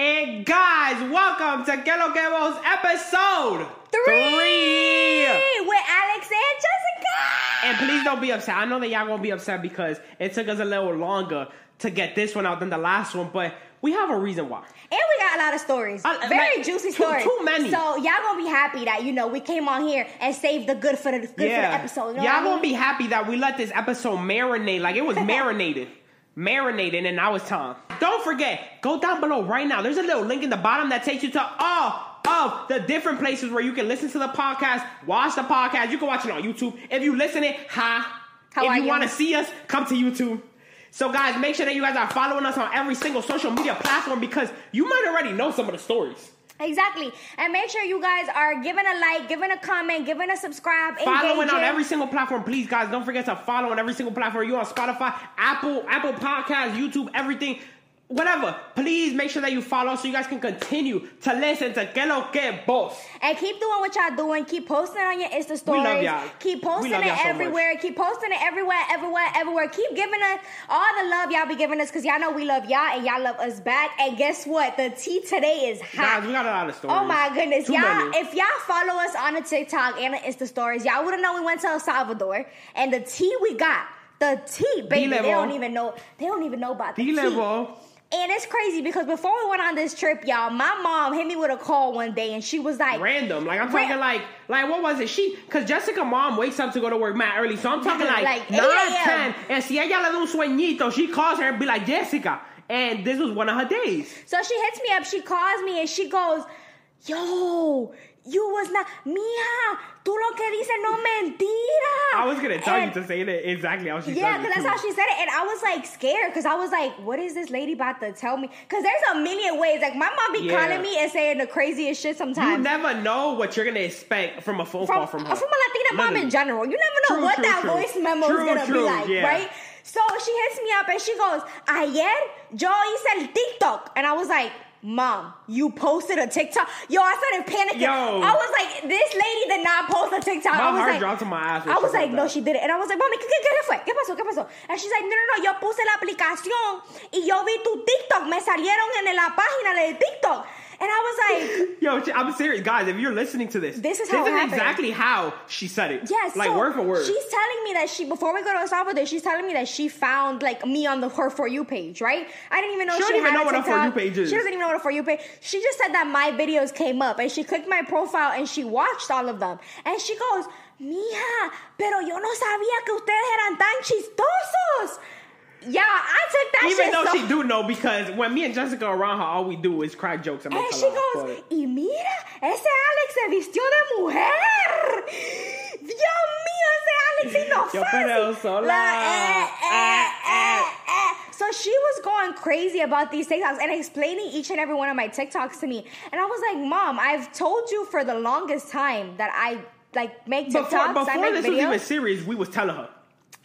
And guys, welcome to Que Lo Que Vos episode Three with Alex and Jessica. And please don't be upset. I know that y'all gonna be upset because it took us a little longer to get this one out than the last one, but we have a reason why. And we got a lot of stories. Uh, Very like, juicy stories. too many. So y'all gonna be happy that you know we came on here and saved the good for the good for the episode. You know Y'all what I gonna be happy that we let this episode marinate. Like it was marinated. Marinated, and now it's time. Don't forget, go down below right now. There's a little link in the bottom that takes you to all of the different places where you can listen to the podcast, watch the podcast. You can watch it on YouTube. If you listen it, ha. How if you? want to see us, come to YouTube. So, guys, make sure that you guys are following us on every single social media platform because you might already know some of the stories. Exactly. And make sure you guys are giving a like, giving a comment, giving a subscribe, Following engaging. on every single platform, please, guys. Don't forget to follow on every single platform. You on Spotify, Apple, Apple Podcasts, YouTube, everything, whatever. Please make sure that you follow so you guys can continue to listen to Que Lo Que Vos. And keep doing what y'all doing. Keep posting on your Insta stories. We love y'all. Keep posting it so everywhere. Keep posting it everywhere, everywhere, everywhere. Keep giving us all the love y'all be giving us because y'all know we love y'all and y'all love us back. And guess what? The tea today is hot. Guys, we got a lot of stories. Oh my goodness, Too y'all! many. If y'all follow us on the TikTok and the Insta stories, y'all would have known we went to El Salvador and the tea we got, the tea, baby. They D-level. don't even know. They don't even know about the tea. And it's crazy because before we went on this trip, y'all, my mom hit me with a call one day and she was like, Random, like I'm talking like, like what was it? She, cause Jessica mom wakes up to go to work mad early, so I'm talking like, Like nine, ten, and si ella le da un sueñito, she calls her and be like Jessica, and this was one of her days. So she hits me up, she calls me, and she goes, Yo, you was not, Mija, tú lo que dices no mentira. I was gonna tell And- you to say it exactly how she Yeah, said it. because that's how she said it. And I was like scared because I was like, what is this lady about to tell me? Because there's a million ways. Like, my mom be Yeah. calling me and saying the craziest shit sometimes. You never know what you're gonna expect from a phone from, call from her. from a Latina mom in general. You never know True, what true, that true. voice memo is gonna true, be like, yeah. right? So she hits me up and she goes, Ayer yo hice el TikTok. And I was like, Mom, you posted a TikTok. Yo, I started panicking. Yo. I was like, this lady did not post a TikTok. My I was heart like, dropped to my ass I was like, no, that. she did it. And I was like, mami, ¿qué, qué, qué le fue? ¿Qué pasó? ¿Qué pasó? And she's like, no, no, no, yo puse la aplicación y yo vi tu TikTok. Me salieron en la página de TikTok. And I was like, Yo, I'm serious, guys. If you're listening to this, This is how it happened. exactly how she said it. Yes, like so word for word. She's telling me that she before we go to El Salvador, she's telling me that she found like me on the her for you page, right? I didn't even know She she, even know what a For You page is. She doesn't even know what a for you page. She just said that my videos came up and she clicked my profile and she watched all of them and she goes, "Mija, pero yo no sabía que ustedes eran tan chistosos." Yeah, I took that Even though so she do know, because when me and Jessica are around her, all we do is crack jokes and make And she laugh. goes, But- y mira, ese Alex se vistió de mujer. Dios mío, ese Alex es Yo, pero sola. Ah, eh, eh, ah. Eh, ah. So she was going crazy about these TikToks and explaining each and every one of my TikToks to me. And I was like, Mom, I've told you for the longest time that I like make TikToks, Before, I before make this videos. was even serious, we was telling her.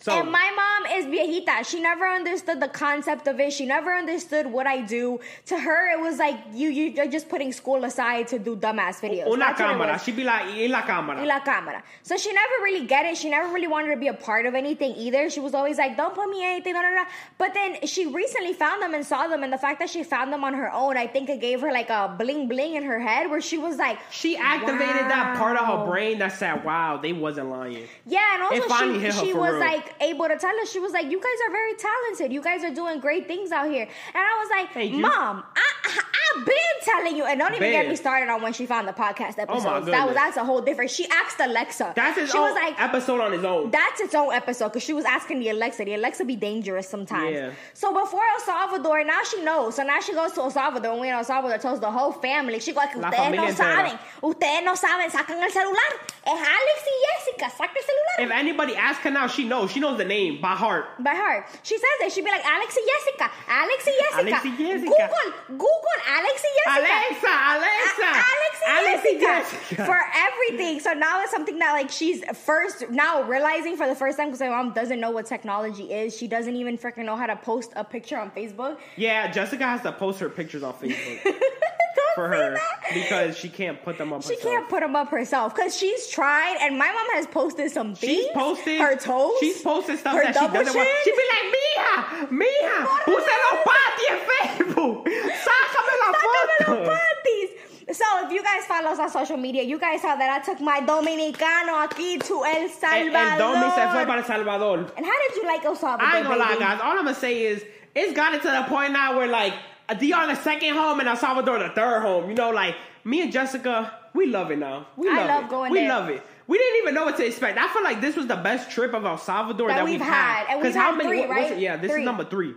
So And my mom is viejita. She never understood the concept of it. She never understood what I do. To her, it was like you you- you're just putting school aside to do dumbass videos. una That's cámara, she'd be like, y la cámara. Y la cámara. So she never really get it. She never really wanted to be a part of anything either. She was always like, "Don't put me anything." Blah, blah. But then she recently found them and saw them, and the fact that she found them on her own, I think it gave her like a bling bling in her head, where she was like, She activated that part of her brain that said, "Wow, they wasn't lying." Yeah, and It finally hit also her she, she for was real. like able to tell us. She was like, "You guys are very talented. You guys are doing great things out here." And I was like, "Mom, I, I I've been telling you." And don't even get me started on when she found the podcast oh episodes. that was that's a whole different. She asked Alexa. That's his she own was like, episode on his own. that's its own episode because she was asking the Alexa. The Alexa be dangerous sometimes. Yeah. So before El Salvador, now she knows. So now she goes to El Salvador. And we in El Salvador tells the whole family. She goes, ustedes no saben. Ustedes no saben. Sacan el celular. Es Alex y Jessica. Saca el celular. if anybody asks her now, she knows. She knows the name by heart. by heart. She says it. She'd be like, Alex y Jessica. Alex y Jessica. Alex y Jessica. Google. Google. Alex y Jessica. Alexa, Alexa, A- Alex y Alex Jessica. Jessica. For everything. So now it's something that like she's first now realizing for the first time because my mom doesn't know what technology is. She doesn't even freaking know how to post a picture on Facebook. Yeah, Jessica has to post her pictures on Facebook for her because she can't put them up She herself. can't put them up herself because she's tried, and my mom has posted some things. She's posted her toes. She's posted stuff that she doesn't want. chin. She be like, mija, mija, puse los patis en Facebook. Sácame panties. So if you guys follow us on social media, you guys saw that I took my Dominicano aquí to El El, Salvador. el Domi se fue para El Salvador. And how did you like El Salvador? I ain't gonna lie, guys. All I'm gonna say is it's gotten to the point now where like Dion the second home and El Salvador the third home. You know, like me and Jessica, we love it now. We I love, love it. going we there. love it. We didn't even know what to expect. I feel like this was the best trip of El Salvador That that, we've had. And we've 'Cause how had many? three, right? Yeah, this Three. is number three.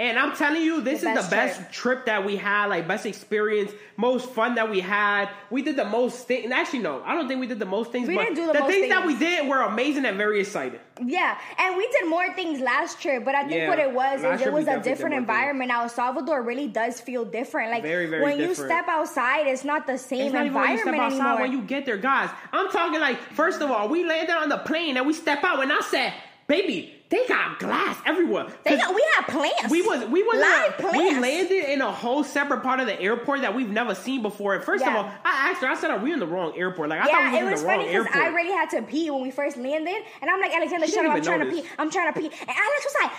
And I'm telling you, this The is best the best trip. trip. that we had, like best experience, most fun that we had. We did the most things. Actually, no, I don't think we did the most things. We but didn't do the most things, things, that we did were amazing and very exciting. Yeah, and we did more things last trip, but I think Yeah, what it was last is it was a different environment. Now El Salvador really does feel different. Like Very, very when you step outside, it's not the same not even when you step environment anymore. when you get there, guys. I'm talking like, first of all, we landed on the plane and we step out, and I said, "Baby, they got glass everywhere." they got, we had plants. we was we was live we plants. landed in a whole separate part of the airport that we've never seen before. And first of all, I asked her, I said, "Are we in the wrong airport?" Like I thought we was in the wrong funny because airport. I already had to pee when we first landed, and I'm like, Alexander, shut up! I'm trying to pee. I'm trying to pee, and Alex was like,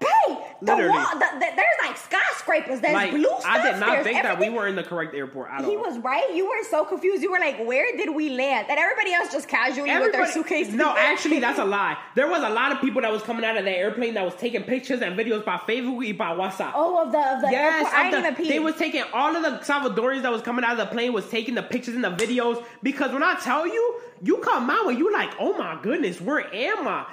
"Pay, pay!" The Literally. wall, the, the, there's like skyscrapers. There's like blue stuff. I did not think that we were in the correct airport at He all. was right. You were so confused. You were like, "Where did we land?" And everybody else just casually with their suitcases. No, actually, that's a lie. There was a lot of people that was coming out of that airplane that was taking pictures and videos by Facebook by WhatsApp. Oh, of the of the Yes, airport. I didn't the- even they was taking all of the Salvadorians that was coming out of the plane was taking the pictures and the videos because when I tell you, you come out and you like, oh my goodness, where am I?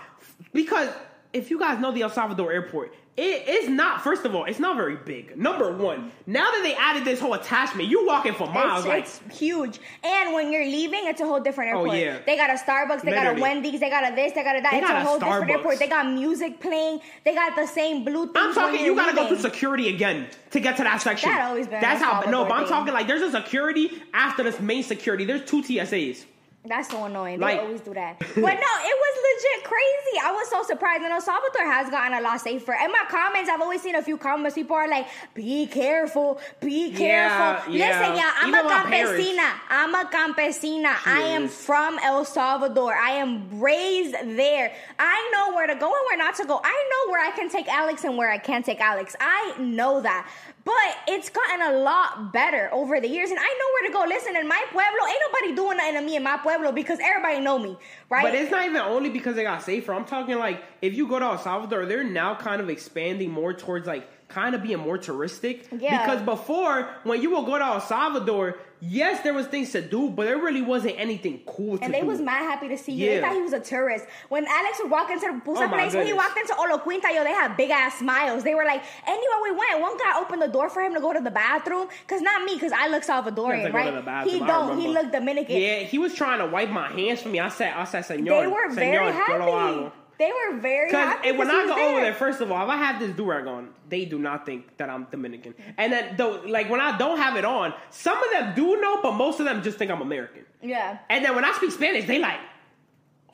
Because if you guys know the El Salvador airport, it is not. First of all, it's not very big. Number one, now that they added this whole attachment, you walking for miles. It's, like it's huge. And when you're leaving, it's a whole different airport. Oh, airport. yeah. They got a Starbucks, they got a Wendy's, they got a this, they got a that. They it's got a whole different airport. They got music playing. They got the same blue. I'm talking, you gotta go leaving. through security again to get to that section. That always been That's how. No, but I'm talking like there's a security after this main security. There's two TSAs. That's so annoying. Like- they always do that. but no, it was legit crazy. I was so surprised. And El Salvador has gotten a lot safer. In my comments, I've always seen a few comments. People are like, be careful, be careful. yeah. Listen, yeah, I'm Even a campesina. I'm a campesina. She I am is. from El Salvador. I am raised there. I know where to go and where not to go. I know where I can take Alex and where I can't take Alex. I know that. But it's gotten a lot better over the years, and I know where to go. Listen, in my pueblo, ain't nobody doing nothing to me in my pueblo because everybody know me, right? But it's not even only because they got safer. I'm talking like if you go to El Salvador, they're now kind of expanding more towards like kind of being more touristic. Yeah. Because before, when you would go to El Salvador, yes, there was things to do, but there really wasn't anything cool to and do. they was mad happy to see you. They thought he was a tourist. When Alex would walk into the Pusa Oh place, when he walked into Olocuilta, yo, they had big ass smiles. They were like, anywhere we went, one guy opened the door for him to go to the bathroom. Cause not me, cause I look Salvadorian, right? bathroom, he don't. He looked Dominican. Yeah, he was trying to wipe my hands for me. I said, I said, Senor, They were very Senor, happy. They were very happy. when 'cause I go was over there. there, first of all, if I have this do rag on, they do not think that I'm Dominican. And then, though, like when I don't have it on, some of them do know, but most of them just think I'm American. Yeah. And then when I speak Spanish, they like,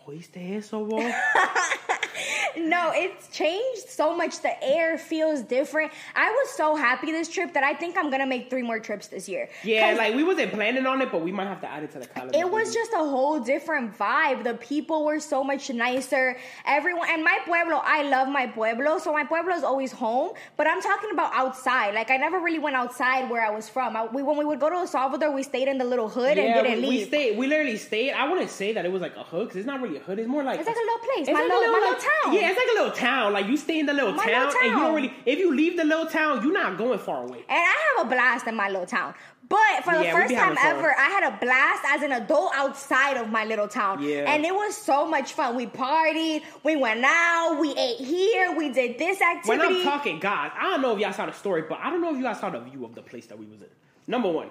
"Oíste eso, vos?" No, it's changed so much. The air feels different. I was so happy this trip that I think I'm gonna make three more trips this year. Yeah, like we wasn't planning on it, but we might have to add it to the calendar. It was just a whole different vibe. The people were so much nicer. Everyone and my pueblo, I love my pueblo, so my pueblo is always home. But I'm talking about outside. Like I never really went outside where I was from. I, we when we would go to El Salvador, we stayed in the little hood yeah, and didn't we, leave. we stayed. We literally stayed. I wouldn't say that it was like a hood because it's not really a hood. It's more like It's like a little place, my like a little- my little town. Yeah, it's like a little town. Like you stay in the little town, little and you don't really. If you leave the little town, you're not going far away. And I have a blast in my little town. But for the Yeah, we first time fun. ever, I had a blast as an adult outside of my little town. Yeah. And it was so much fun. We partied, we went out, we ate here, we did this activity. When I'm talking, guys, I don't know if y'all saw the story, but I don't know if you guys saw the view of the place that we was in. Number one,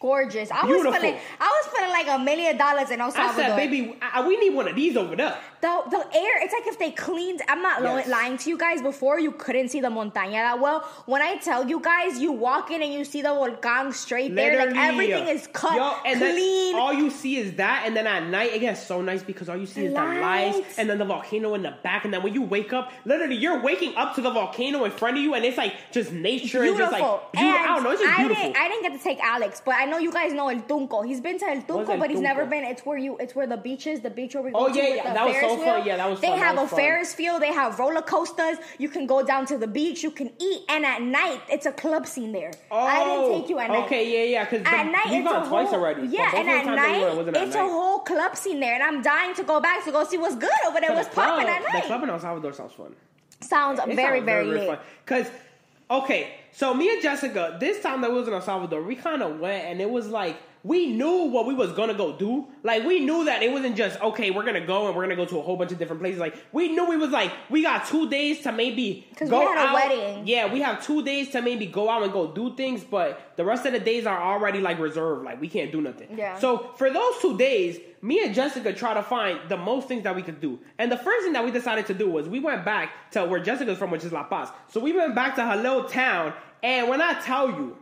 gorgeous. I Beautiful. was feeling I was feeling like a million dollars in El I said, baby, I, we need one of these over there. The, the air, it's like if they cleaned. I'm not Yes. lying to you guys. Before you couldn't see the montaña that well. When I tell you guys, you walk in and you see the volcán straight there. Like everything is cut, Yo, and clean. all you see is that, and then at night it gets so nice because all you see is the lights, Lights. and then the volcano in the back, and then when you wake up, literally you're waking up to the volcano in front of you, and it's like just nature and just like beautiful. beautiful. I don't know, it's just I beautiful. Didn't, I didn't get to take Alex, but I know you guys know El Tunco. He's been to El Tunco, El but he's never been. It's where you. It's where the beach is. The beach where we oh, go Oh, to yeah, yeah, that was so Ferris fun. Yeah, that was They fun. Have a fun. Ferris field. They have roller coasters. You can go down to the beach. You can eat, and at night it's a club scene there. I didn't oh, take you at night. Oh, Okay, yeah, yeah. Because At night, we've gone twice whole, already. Yeah, and at times that we went, it night, at it's a whole club scene there, and I'm dying to go back to go see what's good over there. What's the popping at night? The night? club in El Salvador sounds fun. Sounds very, sounds very, lit. Because, okay, so me and Jessica, this time that we was in El Salvador, we kind of went and it was like, we knew what we was gonna go do. Like, we knew that it wasn't just, okay, we're gonna go and we're gonna go to a whole bunch of different places. Like, we knew we was like, we got two days to maybe go we had a out. wedding. Yeah, we have two days to maybe go out and go do things, but the rest of the days are already like reserved. Like, we can't do nothing. Yeah. So, for those two days, me and Jessica try to find the most things that we could do. And the first thing that we decided to do was we went back to where Jessica's from, which is La Paz. So we went back to her little town, and when I tell you,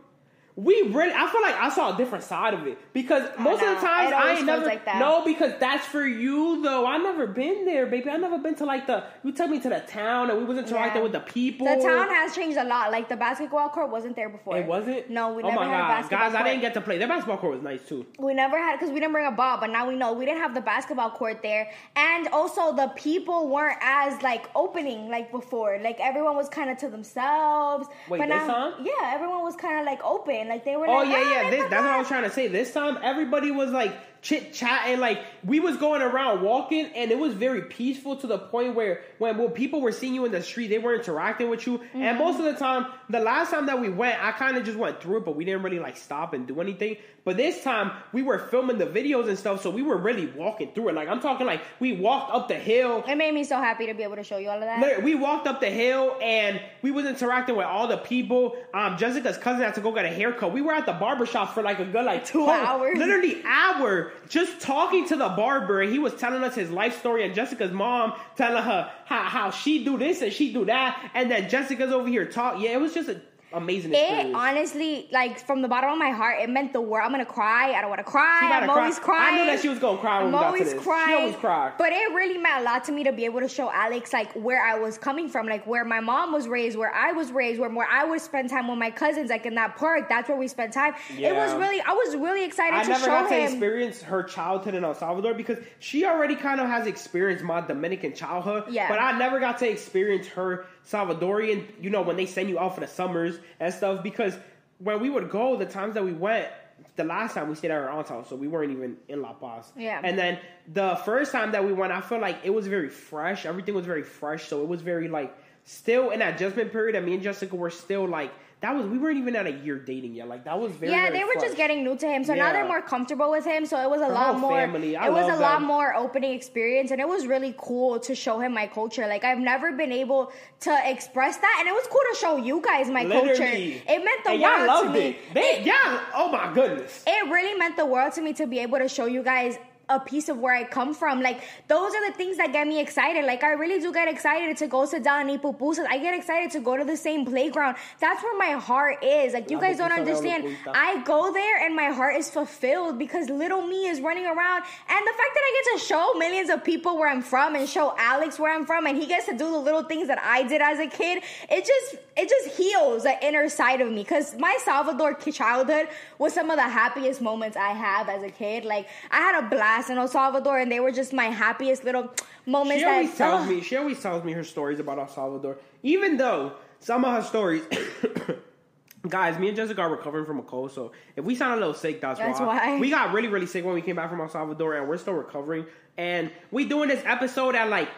we really, I feel like I saw a different side of it because most of the times I ain't never like that. no because that's for you though. I never been there, baby. I never been to like the you took me to the town and we was interacting Yeah. with the people. The town has changed a lot. Like the basketball court wasn't there before. It wasn't. No, we oh never my had god, basketball guys! court. I didn't get to play. Their basketball court was nice too. We never had because we didn't bring a ball, but now we know we didn't have the basketball court there, and also the people weren't as like opening like before. Like everyone was kind of to themselves. Wait, but this now, time? yeah, everyone was kind of like open. Like they were. Oh like, yeah, "Ah, yeah. This, that's what I was trying to say. This time, everybody was like chit chatting. Like we was going around walking, and it was very peaceful to the point where when, when people were seeing you in the street, they were interacting with you. Mm-hmm. And most of the time, the last time that we went, I kind of just went through it, but we didn't really like stop and do anything. But this time, we were filming the videos and stuff, so we were really walking through it. Like I'm talking, like we walked up the hill. It made me so happy to be able to show you all of that. Literally, we walked up the hill and we was interacting with all the people. Um, Jessica's cousin had to go get a haircut. We were at the barber shop for like a good like two hours. literally hour, just talking to the barber. And he was telling us his life story, and Jessica's mom telling her how how she do this and she do that, and then Jessica's over here talk. Yeah, it was just an amazing It honestly, like from the bottom of my heart, it meant the world. I'm gonna cry. I don't want to cry. I'm cry. always crying. I knew that she was gonna cry when I'm we got to always this. She always cry. But it really meant a lot to me to be able to show Alex like where I was coming from, like where my mom was raised, where I was raised, where where I would spend time with my cousins, like in that park. That's where we spent time. It was really, I was really excited I to never show got to him. experience her childhood in El Salvador because she already kind of has experienced my Dominican childhood. Yeah. But I never got to experience her Salvadorian, you know, when they send you out for the summers and stuff. Because when we would go, the times that we went, the last time we stayed at our aunt's house, so we weren't even in La Paz. Yeah. And then the first time that we went, I felt like it was very fresh. Everything was very fresh. So it was very like still in that adjustment period. And me and Jessica were still like, that was, we weren't even at a year dating yet. Like that was very, yeah, very they were fresh. just getting new to him, so now they're more comfortable with him. So it was a Her lot more. family, I it was a love lot more opening experience, and it was really cool to show him my culture. Like I've never been able to express that, and it was cool to show you guys my culture. It meant the and y'all world loved to me. it. They, yeah. Oh my goodness. it really meant the world to me to be able to show you guys a piece of where I come from. Like those are the things that get me excited. Like I really do get excited to go sit down and eat pupusas. I get excited to go to the same playground. That's where my heart is. Like you guys don't understand. I go there and my heart is fulfilled because little me is running around. And the fact that I get to show millions of people where I'm from and show Alex where I'm from and he gets to do the little things that I did as a kid, it just it just heals the inner side of me. Cause my Salvador childhood was some of the happiest moments I have as a kid. Like I had a blast in El Salvador and they were just my happiest little moments She that always tells Ugh. me. She always tells me her stories about El Salvador, even though some of her stories. Guys, me and Jessica are recovering from a cold, so if we sound a little sick, that's, That's why. We got really, really sick when we came back from El Salvador, and we're still recovering. And we doing this episode at like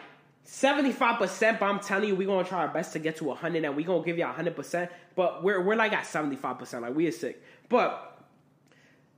seventy five percent, but I'm telling you, we're gonna try our best to get to hundred, and we're gonna give you hundred percent. But we're we're like at seventy five percent, like we are sick. But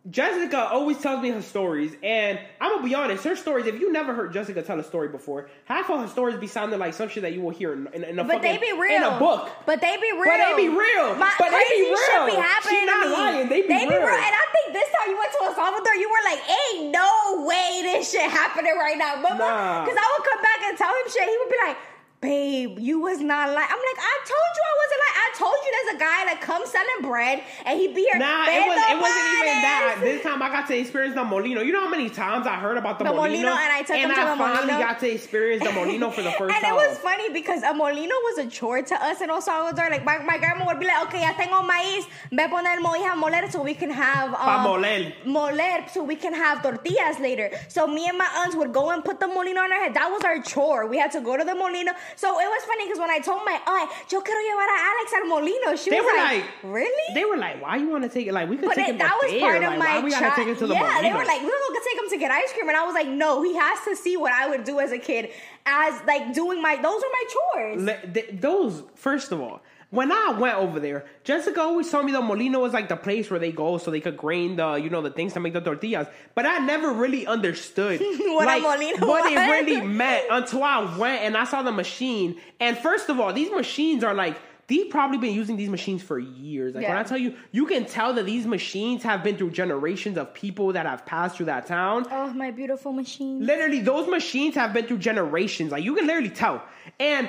Jessica always tells me her stories, and I'm gonna be honest. Her stories, if you never heard Jessica tell a story before, half of her stories be sounding like some shit that you will hear in, in, in a But fucking, they be real. in a book. But they be real. But they be real. My But they be shit be happening She not to me. lying. They be real. And I think this time you went to El Salvador, you were like, ain't no way this shit happening right now. Because Nah. I would come back and tell him shit. He would be like, babe, you was not like. I'm like, I told you I wasn't like. I told you there's a guy that comes selling bread and he be here. Nah, it, was, it wasn't even that. This time I got to experience the Molino. You know how many times I heard about the, The Molino? Molino, and I took and him to I the finally Molino. got to experience the Molino for the first and time. And it was funny because a molino was a chore to us in El Salvador. Like my, my grandma would be like, okay, ya tengo maíz, ve a poner mo hija moler so we can have um, Pa moler. moler so we can have tortillas later. So me and my aunts would go and put the molino on our head. That was our chore. We had to go to the molino. So it was funny because when I told my aunt, yo quiero llevar a Alex al molino, she They was were like, really? They were like, "Why you want to take it? Like, we could But take it, him that to was there. part like, of my we gotta take him to the yeah, they were like, we're gonna take him to get ice cream, and I was like, no, he has to see what I would do as a kid, as like doing my. Those are my chores. Le- th- those first of all when i went over there jessica always told me the molino was like the place where they go so they could grain the you know the things to make the tortillas but i never really understood What a like, molino what it really meant until i went and i saw the machine and first of all these machines are like They've probably been using these machines for years. Like when I tell you, you can tell that these machines have been through generations of people that have passed through that town. Oh, my beautiful machine. Literally, those machines have been through generations. Like you can literally tell. And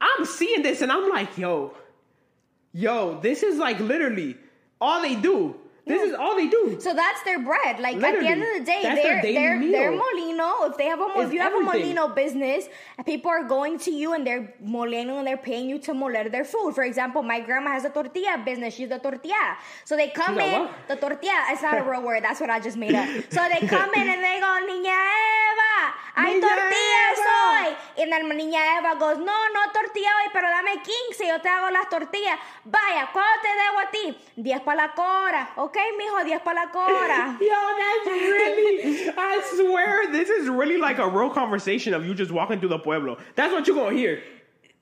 I'm seeing this and I'm like, yo, yo, this is like literally all they do. This is all they do. So that's their bread. Like at the end of the day, they're they're meal. they're molino. If they have a mo- if you have everything. a molino business, and people are going to you and they're molino and they're paying you to moler their food. For example, my grandma has a tortilla business. She's the tortilla. So they come She's a in what? the tortilla. It's not a real word. That's what I just made up. So they come in and they go, Niña Eva, hay Niña tortillas Eva. hoy. And then Niña Eva goes, no, no tortilla hoy, pero dame 15, yo te hago las tortillas. Vaya, ¿cuánto te debo a ti? 10 para la cora. Ok, mijo, 10 para la cora. Yo, that's really, I swear, this is really like a real conversation of you just walking through the pueblo. That's what you're gonna hear.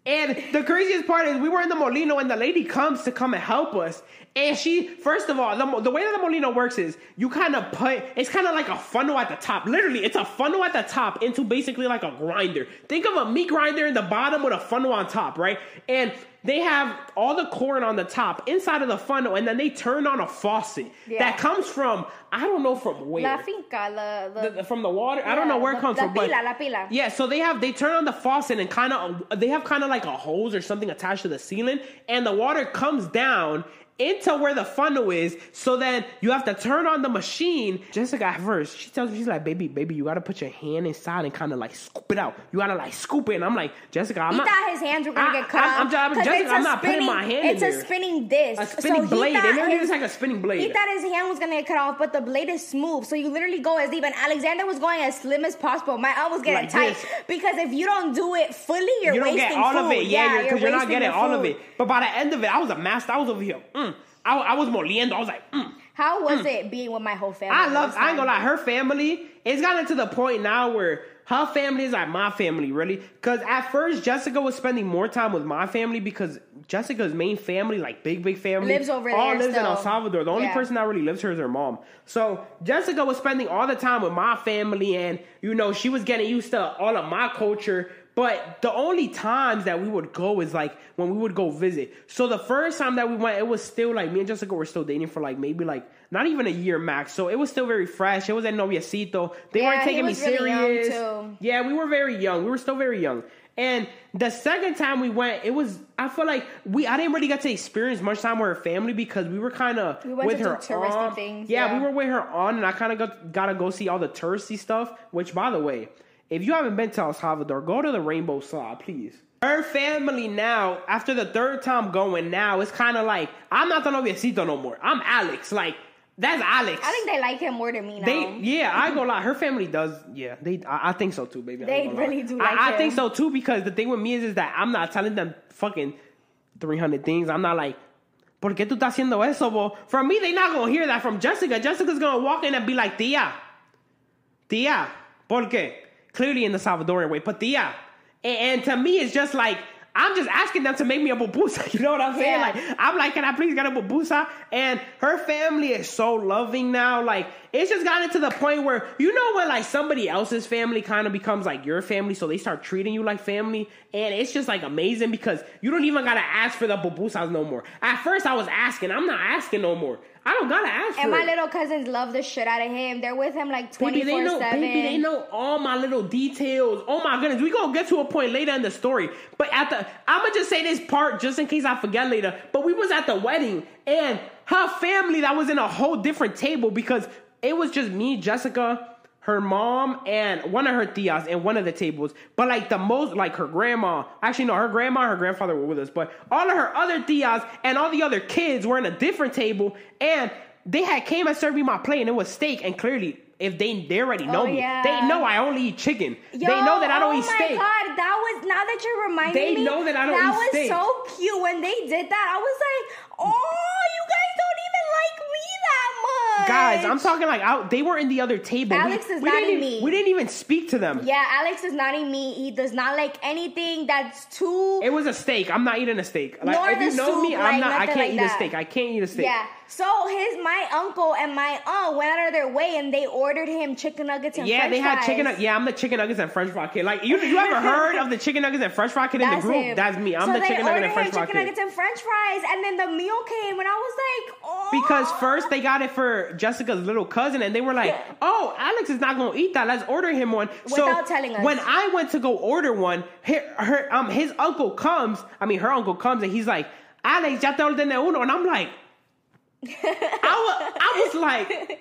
And the craziest part is we were in the Molino and the lady comes to come and help us. And she, first of all, the, the way that the Molino works is you kind of put, it's kind of like a funnel at the top. Literally, it's a funnel at the top into basically like a grinder. Think of a meat grinder in the bottom with a funnel on top, right? And they have all the corn on the top inside of the funnel, and then they turn on a faucet Yeah. that comes from, I don't know from where La finca, la, the, the- from the water. I don't know where it comes la from, but pila, la pila. yeah. So they have they turn on the faucet and kind of they have kind of like a hose or something attached to the ceiling, and the water comes down into where the funnel is. So then you have to turn on the machine. Jessica at first she tells me she's like, baby, baby, you gotta put your hand inside and kind of like scoop it out. You gotta like scoop it. And I'm like, Jessica, I'm he not. thought his hands were gonna I- get cut off. I'm just- I'm 'cause just- it's I'm a not putting my hand in It's a there. spinning disc. A spinning he blade. Literally his- looks like a spinning blade. He thought his hand was gonna get cut off, but the blade is smooth. So you literally go as even Alexander was going as slim as possible. My arm was getting Like tight this. because if you don't do it fully, you're you don't wasting get all food. of it, yeah, because you're, not getting all of it. But by the end of it, I was a master. I was over here. Mm. I, I was moliendo. I was like, mm. How was it being with my whole family? I love. I ain't gonna lie. Her family. It's gotten to the point now where her family is like my family, really. Because at first Jessica was spending more time with my family because Jessica's main family, like big big family, Lives over all there lives in El. Salvador. The only Yeah. person that really lives here is her mom. So Jessica was spending all the time with my family, and you know she was getting used to all of my culture. But the only times that we would go is like when we would go visit. So the first time that we went, it was still like me and Jessica were still dating for like maybe like not even a year max. So it was still very fresh. It was at noviecito. They Yeah, weren't taking me really young, serious. too. Yeah, we were very young. We were still very young. And the second time we went, it was I feel like we I didn't really get to experience much time with her family because we were kind of We with to do her things, Yeah, yeah. we were with her on, and I kind of got got to go see all the touristy stuff. Which, by the way, if you haven't been to El Salvador, go to the Rainbow Spa, please. Her family now, after the third time going, now it's kind of like I'm not the noviecito no more. I'm Alex. Like that's Alex. I think they like him more than me now. They yeah, I go lie. Her family does yeah. They I, I think so too, baby. They ain't gonna lie. really do I, like I him. think so too because the thing with me is is that I'm not telling them fucking three hundred things. I'm not like. ¿Por qué tú estás haciendo eso, bo? From me, they not gonna hear that from Jessica. Jessica's gonna walk in and be like, Tia, Tia, ¿por qué? Clearly in the Salvadorian way, but. And, and to me, it's just like, I'm just asking them to make me a pupusa. You know what I'm saying? Yeah. Like, I'm like, can I please get a pupusa? And her family is so loving now. Like, it's just gotten to the point where, you know, when like somebody else's family kind of becomes like your family, so they start treating you like family. And it's just like amazing because you don't even gotta ask for the pupusas no more. At first, I was asking, I'm not asking no more. I don't gotta ask And for my it. little cousins love the shit out of him. They're with him like twenty four know. seven. Baby, they know all my little details. Oh my goodness, we gonna get to a point later in the story. But at the, I'm gonna just say this part just in case I forget later. But we was at the wedding, and her family that was in a whole different table because it was just me, Jessica, her mom, and one of her tias and one of the tables. But like the most, like her grandma. Actually, no, her grandma, and her grandfather were with us. But all of her other tias and all the other kids were in a different table, and they had came and served me my plate, and it was steak. And clearly, if they they already know Oh, me, yeah. they know I only eat chicken. Yo, they know that I don't oh eat my steak. god, that was now that you're reminding They me. know that I don't that eat was so cute when they did that. I was like, oh, Guys, I'm talking like out. They were in the other table. Alex we, is we not in even, me. We didn't even speak to them. Yeah, Alex is not in me. He does not like anything that's too. It was a steak. I'm not eating a steak. Like Nor if you the know me, soup, I'm like, not. I can't like eat a steak. I can't eat a steak. yeah. So his my uncle and my aunt went out of their way and they ordered him chicken nuggets and Yeah, French they had fries. chicken. Yeah, I'm the chicken nuggets and French fry kid. Like you, you ever heard of the chicken nuggets and French fry kid in the group? him. That's me. I'm so the chicken nugget and French fry chicken kid. nuggets and French fries, and then the meal came, and I was like, oh. Because first they got it for Jessica's little cousin, and they were like, "Oh, Alex is not gonna eat that. Let's order him one." so Without telling us. when I went to go order one, her, her um his uncle comes. I mean, her uncle comes, and he's like, "Alex, ya te ordené uno," and I'm like, I was, I was like,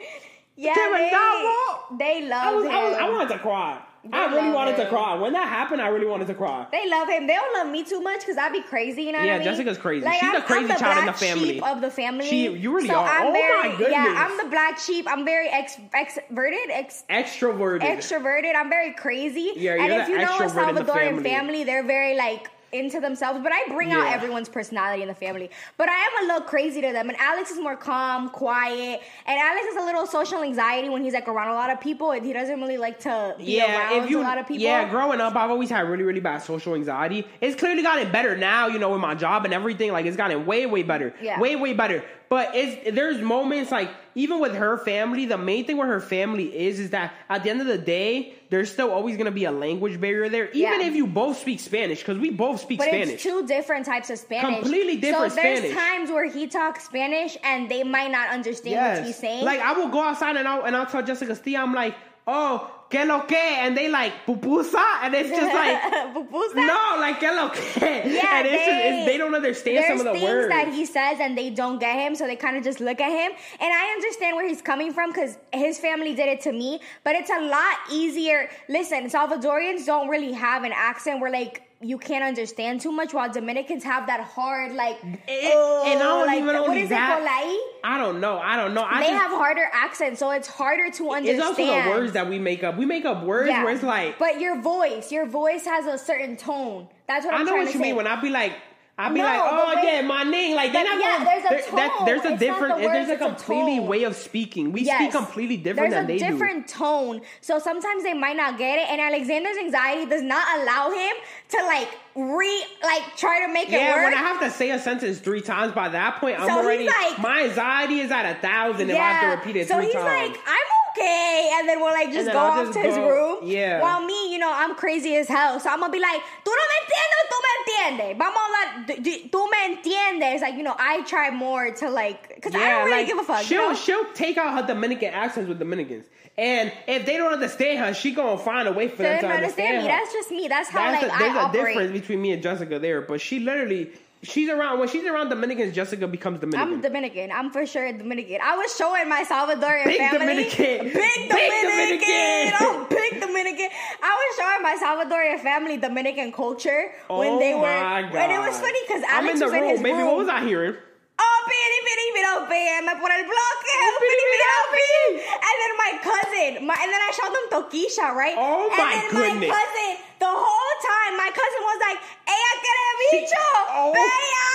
yeah, Damn it, they, nah, bro. they love I was, him. I was, I wanted to cry. I really love wanted to cry when that happened. I really wanted to cry. They love him. They don't love me too much because I'd be crazy. You know Yeah, what I mean? Jessica's crazy. Like, She's I'm, the crazy I'm the child in the family. Sheep of the family. She- you really so are. I'm Oh very, my goodness. Yeah, I'm the black sheep. I'm very ex, extroverted, ex, Extroverted. extroverted. I'm very crazy. Yeah, and you're if the you know a extrovert in the Salvadorian family. family, they're very like into themselves. But I bring out everyone's personality in the family. But I am a little crazy to them. And Alex is more calm, quiet. And Alex has a little social anxiety when he's like around a lot of people. And he doesn't really like to be yeah, around if you a lot of people. yeah, growing up, I've always had really, really bad social anxiety. It's clearly gotten better now, you know, with my job and everything. Like it's gotten way, way better. Yeah. way, way better. But it's there's moments like even with her family, the main thing with her family is is that at the end of the day, there's still always gonna be a language barrier there, even Yeah. if you both speak Spanish, because we both speak But Spanish. it's two different types of Spanish. Completely different So there's Spanish. times where he talks Spanish and they might not understand what he's saying. Like I will go outside and I'll and I'll tell Jessica Steve, I'm like, oh, que lo que, and they like pupusa, and it's just like. Pupusa? No, like que lo que. Yeah, and it's just, they, it's, they don't understand some of the words. There's things words. that he says and they don't get him, so they kind of just look at him. And I understand where he's coming from because his family did it to me, but it's a lot easier. Listen, Salvadorians don't really have an accent where like you can't understand too much, while Dominicans have that hard like. It- oh, and I don't like, even what only is that. it? I don't know. I don't know. I They just, have harder accents, so it's harder to understand. It's also the words that we make up. We make up words Yeah. where it's like. but your voice, your voice has a certain tone. That's what I'm I know trying what you say. mean when I be like. I be No, like, oh yeah, my name. Like they're not yeah, gonna. there's a there- that- tone. there's a It's not the different. words, there's a it's a completely way of speaking. We Yes. speak completely different There's than they do. There's a different tone. So sometimes they might not get it. And Alexander's anxiety does not allow him to like re like try to make do. it Yeah, when I have to say a sentence three times, by that point, I'm So already. like- my anxiety is at a thousand if I have to repeat it so he's times. like, I'm okay, and then we'll like just go I'll off just to his room. yeah. While me, you know, I'm crazy as hell, so I'm gonna be like, tú no me entiendes, tú me entiendes. Vamos a hablar, d- d- tú me entiendes. Like you know, I try more to like, cause I don't really like, give a fuck. She'll know? she'll take out her Dominican accents with Dominicans, and if they don't understand her, she gonna find a way for So them to understand, understand me. her. That's just me. That's how That's like a, there's I a operate. difference between me and Jessica there, but she literally she's around when she's around Dominicans, Jessica becomes Dominican. I'm Dominican. I'm for sure Dominican. I was showing my Salvadorian Big family. Dominican. Big Big Dominican. Dominican. Oh, big Dominican. I was showing my Salvadorian family Dominican culture when oh they were. my God. And it was funny because I'm Alex in the was room, in his baby. room. What was I hearing? Oh, piri, piri, piro, PM por el bloque. Oh, piri, piro, piri. pi. And then my cousin, my, and then I showed them Tokischa, right? Oh, and my then goodness. my cousin, the whole time, my cousin was like, ella quiere bicho. Oh,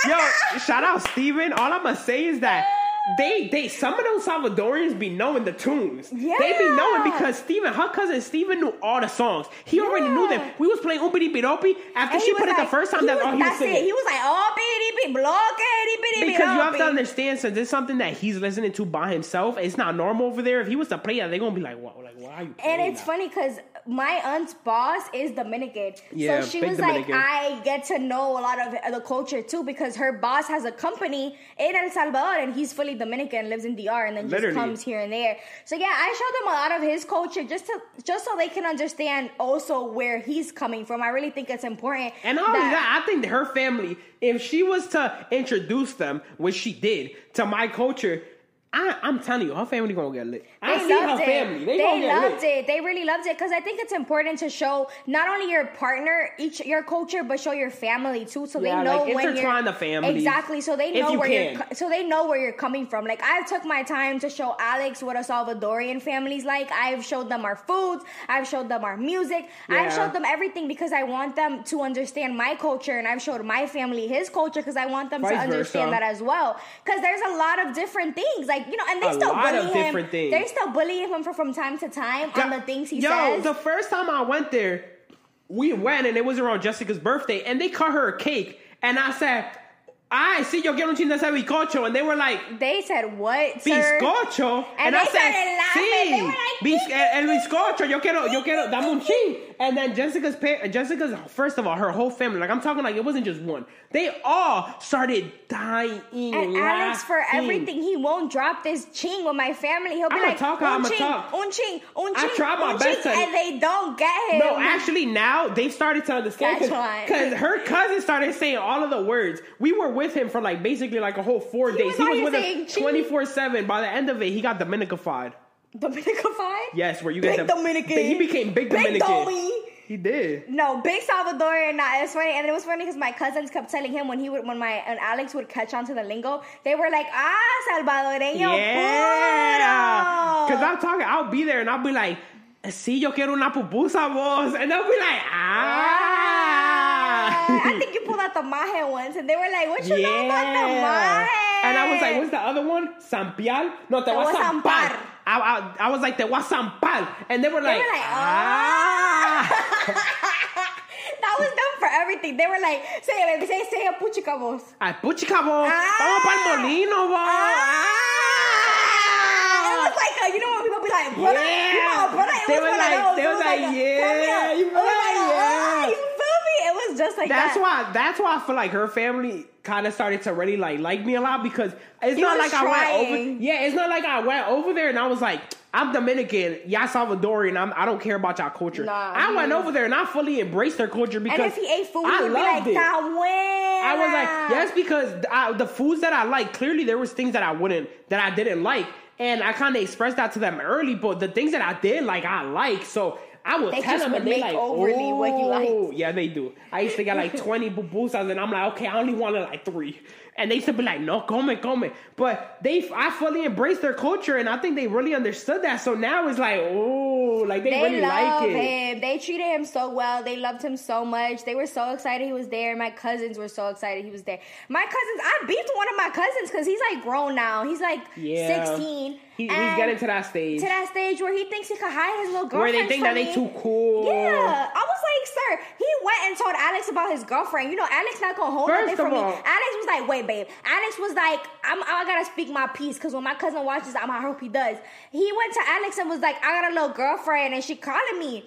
yo, shout out Steven. All I'm gonna say is that they they some of those Salvadorians be knowing the tunes. Yeah. They be knowing because Steven, her cousin Steven knew all the songs. He already knew them. We was playing Umpity Biropi. After And she put was it the first time, that's all he was that's it. singing. He was like, oh, bloque, piri, piri, Because you have to understand, since it's something that he's listening to by himself, it's not normal over there. If he was to play that, they're gonna be like, "Wow, like why are you?" And it's that? funny because my aunt's boss is Dominican. Yeah, so she was Dominican. like, I get to know a lot of the culture too because her boss has a company in El Salvador and he's fully Dominican, lives in DR, and then just Literally. comes here and there. So yeah, I showed them a lot of his culture just to just so they can understand also where he's coming from. I really think it's important. And not only that, I think her family, if she was to introduce them, which she did, to my culture, I, I'm telling you, her family gonna get lit. I They see her it. family. They, They, loved lit. it. They really loved it because I think it's important to show not only your partner each your culture, but show your family too, so Yeah, they know like, when you're the family exactly. So they know you where can. you're so they know where you're coming from. Like I took my time to show Alex what a Salvadorian family's like. I've showed them our foods. I've showed them our music. I've showed them everything because I want them to understand my culture, and I've showed my family his culture because I want them Vice to versa. understand that as well. Because there's a lot of different things, like you know, and they A still lot bully of him. different things. They still bully him from, from time to time on the things he Yo, says. the first time I went there, we went and it was around Jessica's birthday, and they cut her a cake, and I said, "Ay, sí, yo quiero un chin de ese bizcocho," and they were like. they said what? sir? Bizcocho. And I they said, laughing. sí, They like, el, el bizcocho, yo quiero, yo quiero, dame un chin. And then Jessica's pa- Jessica's, first of all, her whole family, like I'm talking like it wasn't just one. They all started dying. And Alex, for everything, he won't drop this ching with my family. He'll be I'ma like, talk un ching, talk. un ching, un I ching, try my best ching," to- and they don't get him. No, actually, now they've started to understand because her cousin started saying all of the words. We were with him for like basically like a whole four days. was He was with us twenty four seven. By the end of it, he got Dominicafied. Dominican Yes, where you Big get the Dominican. He became big Big Dominican. Domi. He did. No, big Salvadorian. Nah, it's funny, and it was funny because my cousins kept telling him when he would, when my and Alex would catch on to the lingo, they were like, "Ah, Salvadoreño Yeah. Because I'm talking, I'll be there and I'll be like, sí, yo quiero una pupusa, vos. And they'll be like, ah. I think you pulled out the maje once, and they were like, "What you know about the Yeah. maje?" And I was like, what's the other one? Sampial? No, te Te voy voy a a zampar. zampar. I, I, I was like, te was a zampar. And they were like, were like, ah. that was them for everything. They were like, "Say it, baby, say say a puchica voz." Ay, puchica. Ah. Vamos pa'l molino, vos. Ah. It was like, you know when people be like, brother, Yeah. you know, brother, it They was were one like- those. they was was like, a, yeah, you It like, Yeah. ah, you feel me? It was just like That's that. why. That's why I feel like her family kind of started to really like like me a lot because it's He not like I went over. Yeah, it's not like I went over there and I was like, I'm Dominican, y'all Salvadorian. I'm, I don't care about y'all culture. Nah, I went over there and I fully embraced their culture because And if he ate food, I would be like, loved it. I was like, yes, because I, the foods that I like, clearly there was things that I wouldn't, that I didn't like, and I kind of expressed that to them early. But the things that I did like, I like. So I would They tell them, and they like, overly what you like. "Oh." Yeah, they do. I used to get like twenty pupusas, and I'm like, okay, I only wanted like three. And they used to be like, no, come, come. But they, I fully embraced their culture, and I think they really understood that. So now it's like, oh, like they, They really like it. him. They treated him so well. They loved him so much. They were so excited he was there. My cousins were so excited he was there. My cousins, I beat one of my cousins because he's like grown now. He's like Yeah. 16. He, he's getting to that stage to that stage where he thinks he could hide his little girlfriend. where they think that they too cool. Yeah, I was like, sir, he went and told Alex about his girlfriend. You know, Alex not gonna hold First nothing from all- me. Alex was like, wait, babe. Alex was like, I'm, I gotta speak my piece because when my cousin watches, I'm, I hope he does. He went to Alex and was like, I got a little girlfriend, and she calling me.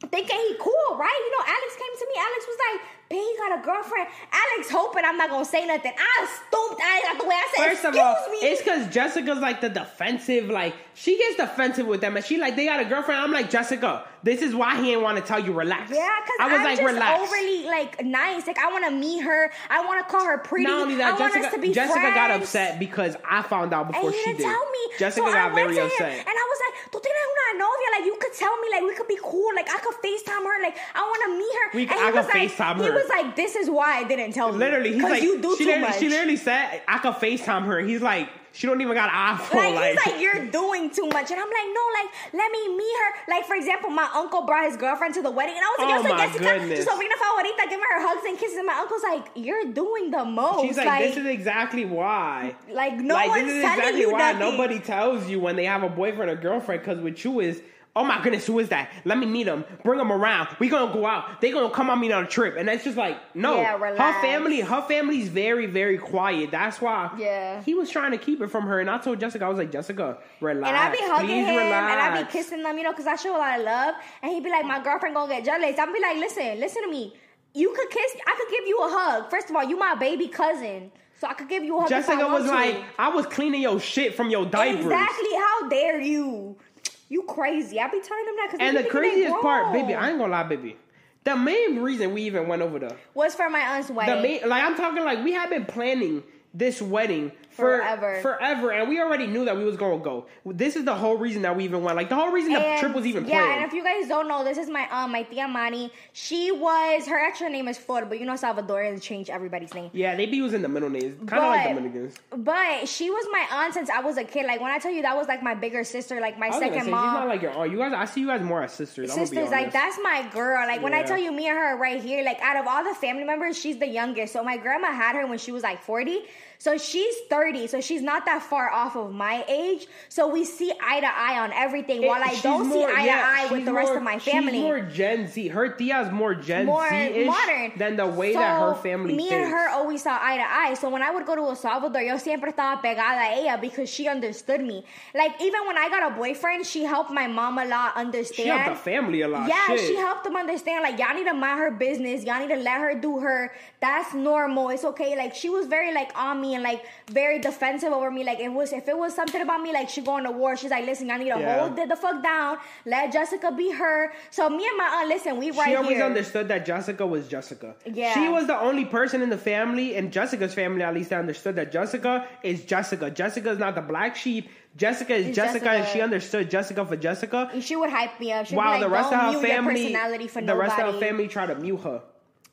Thinking he cool, right? You know, Alex came to me. Alex was like, "Babe, he got a girlfriend." Alex hoping I'm not gonna say nothing. I stooped. I got the way I said, First of "Excuse all, me." it's because Jessica's like the defensive, like she gets defensive with them, and she like they got a girlfriend. I'm like Jessica, this is why he didn't want to tell you relax. Yeah, because I was I'm like just relax. overly like nice. Like I want to meet her. I want to call her pretty. Not only that, I want us Jessica, to be Jessica got upset because I found out before he she did. tell me. Jessica so got very to him, upset. and I was like, "Tú tienes una novia? Like you could tell me, like we could be cool. Like I could Facetime her. Like I want to meet her." We- and I he could was like, FaceTime He was like, "This is why I didn't tell you." Literally, he's 'Cause like, you do she too much. she literally said I could FaceTime her. He's like, she don't even got an iPhone. Like, Like, he's like, you're doing too much. And I'm like, no, like, let me meet her. Like, for example, my uncle brought his girlfriend to the wedding. And I was like, Oh yo soy my Jessica, su sobrina favorita, giving her hugs and kisses. And my uncle's like, you're doing the most. she's like, this is exactly why. like, no like one's this is telling exactly you why nothing. nobody tells you when they have a boyfriend or girlfriend. Because with you is Oh my goodness, who is that? Let me meet them. Bring them around. We gonna go out. They gonna come on me on a trip, and it's just like no. Yeah, her family, her family's very, very quiet. That's why. Yeah. He was trying to keep it from her, and I told Jessica, I was like, Jessica, relax. And I be hugging Please him relax. and I be kissing them, you know, because I show a lot of love. And he'd be like, my girlfriend gonna get jealous. I'd be like, listen, listen to me. You could kiss, I could give you a hug. First of all, you my baby cousin. So I could give you a hug. Jessica was to. like, I was cleaning your shit from your diapers. Exactly. How dare you? You crazy. I be telling them that because And the craziest part, baby, I ain't gonna lie, baby. The main reason we even went over there, was for my aunt's wedding. the main, like I'm talking, like we have been planning this wedding for Forever. forever, and we already knew that we was gonna go. This is the whole reason that we even went. Like the whole reason the trip was even yeah, planned. and if you guys don't know, this is my um my tia Mani. She was her actual name is Flor, but you know Salvadorians change everybody's name. yeah, they be using the middle names, kind of like But- Dominicans. But she was my aunt since I was a kid. Like when I tell you that was like my bigger sister, like my second say, mom. she's not like your aunt. You guys, I see you guys more as sisters. I'm be sisters like that's my girl like when i tell you me and her are right here like out of all the family members she's the youngest so my grandma had her when she was like 40 so she's 30 so she's not that far off of my age so we see eye to eye on everything while i don't more- see eye yeah, to eye with the rest more- of my family She's more Gen Z. Her tia's more Gen more Z-ish modern than the way So, that her family me thinks. and her always saw eye to eye so when i would go to el salvador yo siempre estaba pegada a ella because she understood me like even when i got a boyfriend she helped my mom a lot understand She helped the family a lot. Yeah, Shit. she helped them understand. Like, y'all need to mind her business. Y'all need to let her do her. That's normal. It's okay. Like, she was very like on me and like very defensive over me. Like, it was if it was something about me, like she going to war. She's like, listen, I need to Yeah. hold it the fuck down. Let Jessica be her. So me and my aunt, listen, we right she always here. understood that Jessica was Jessica. Yeah. She was the only person in the family, and Jessica's family at least, understood that Jessica is Jessica. Jessica is not the black sheep. Jessica is It's Jessica, and she understood Jessica for Jessica. And she would hype me up. She'd While be like, the rest of her family, personality for the nobody. rest of her family tried to mute her.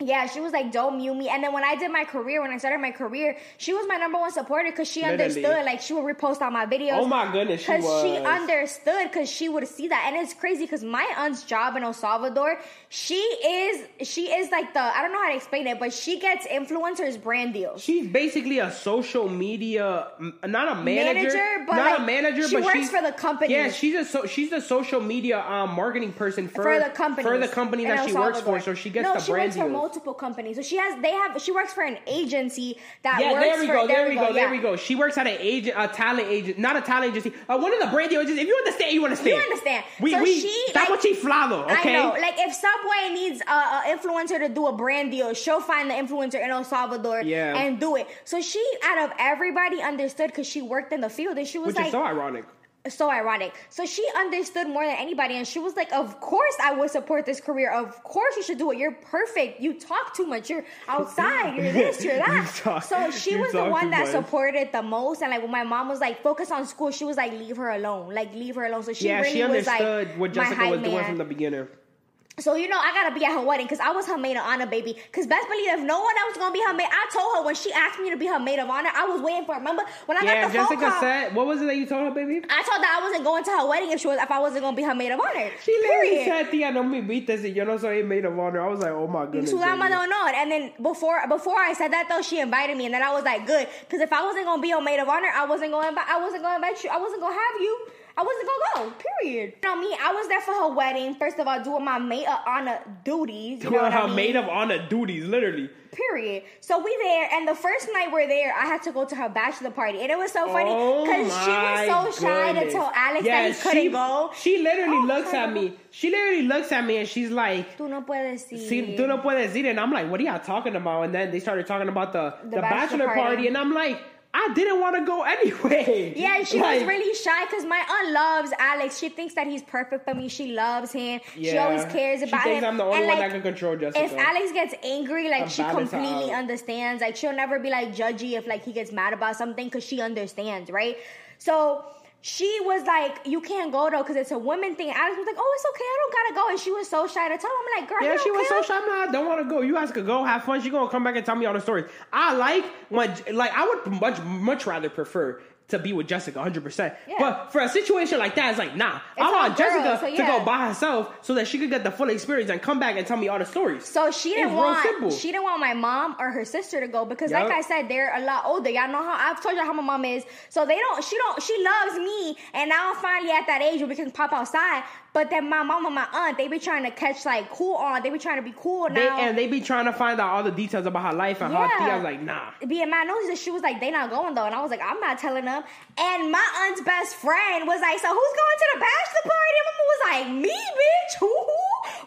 Yeah, she was like, "Don't mute me." And then when I did my career, when I started my career, she was my number one supporter because she Literally. understood. Like she would repost on my videos. Oh my goodness, she Because she understood, because she would see that, and it's crazy because my aunt's job in El Salvador, she is she is like the I don't know how to explain it, but she gets influencers brand deals. She's basically a social media, not a manager, Manager, but, not like, a manager, she but works for the company. Yeah, she's a so, she's a social media um, marketing person for, for the company for the company that she works for. So she gets no, the she brand deals. Multiple companies. So she has they have she works for an agency that Yeah, works there we for go, there we go, there yeah. we go. She works at an agent, a talent agent, not a talent agency. Uh, one of the brand deals. If you understand, you understand. You understand. We So we she, that's like- what she flado, okay? I know. Like if Subway needs a, a influencer to do a brand deal, she'll find the influencer in El Salvador Yeah. and do it. So she, out of everybody, understood because she worked in the field and she was Which like is so ironic. So ironic. So she understood more than anybody, and she was like, "Of course, I would support this career. Of course, you should do it. You're perfect. You talk too much. You're outside. You're this. You're that." You talk- so she was the one that much. supported the most. And like when my mom was like, "Focus on school," she was like, "Leave her alone. Like leave her alone." So she yeah, really she was understood like what Jessica was doing from the beginning. So you know, I gotta be at her wedding because I was her maid of honor, baby. Because best believe if no one else was gonna be her maid, I told her when she asked me to be her maid of honor, I was waiting for. her. Remember when I Yeah, got the Jessica phone call? said, what was it that you told her, baby? I told her I wasn't going to her wedding if she was if I wasn't gonna be her maid of honor. She literally said, "Tía, no me invites y yo no soy maid of honor." I was like, "Oh my goodness." Su dama de honor. And then before before I said that though, she invited me, and then I was like, good, because if I wasn't gonna be your maid of honor, I wasn't gonna I wasn't gonna invite you. I wasn't gonna have you. I wasn't gonna go. Period. You know me. I was there for her wedding. First of all, doing my maid of honor duties. You know Doing I her mean? maid of honor duties, literally. Period. So we there, and the first night we're there, I had to go to her bachelor party, and it was so funny Oh because she was oh so shy to tell Alex Yeah, that he couldn't she, go. She literally Oh, looks at me. She literally looks at me and she's like, Tú no puedes ir. "Si tú no puedes ir," and I'm like, "What are y'all talking about?" And then they started talking about the the, bachelor, bachelor party. party. and I'm like, "I didn't want to go anyway." Yeah, she Like, was really shy because my aunt loves Alex. She thinks that he's perfect for me. She loves him. she always cares She about thinks him. I'm the only and one like, that can control Jessica. If Alex gets angry, like I'll she completely understands. Like she'll never be like judgy if like he gets mad about something because she understands, right? So she was like, "You can't go though because it's a women thing." Alex was like, "Oh, it's okay. I don't gotta go," and she was so shy to tell him. I'm like, "Girl, Yeah, she was care? so shy. Man, I don't want to go. You guys could go have fun. She gonna come back and tell me all the stories. I like when, like, I would much, much rather prefer to be with Jessica, hundred percent. Yeah. But for a situation like that, it's like, nah. I want girls, Jessica so to go by herself so that she could get the full experience and come back and tell me all the stories. So she didn't It's want she didn't want my mom or her sister to go because Yup. like I said, they're a lot older. Y'all know how I've told you how my mom is. So they don't she don't she loves me and now I'm finally at that age where we can pop outside. But then my mom and my aunt, they be trying to catch like cool on. They be trying to be cool They, now. and they be trying to find out all the details about her life and her. Yeah. I was like, nah. being mad nosy, that she was like, they not going though. And I was like, I'm not telling them. And my aunt's best friend was like, so who's going to the bachelor party? And mama was like, me, bitch. Who?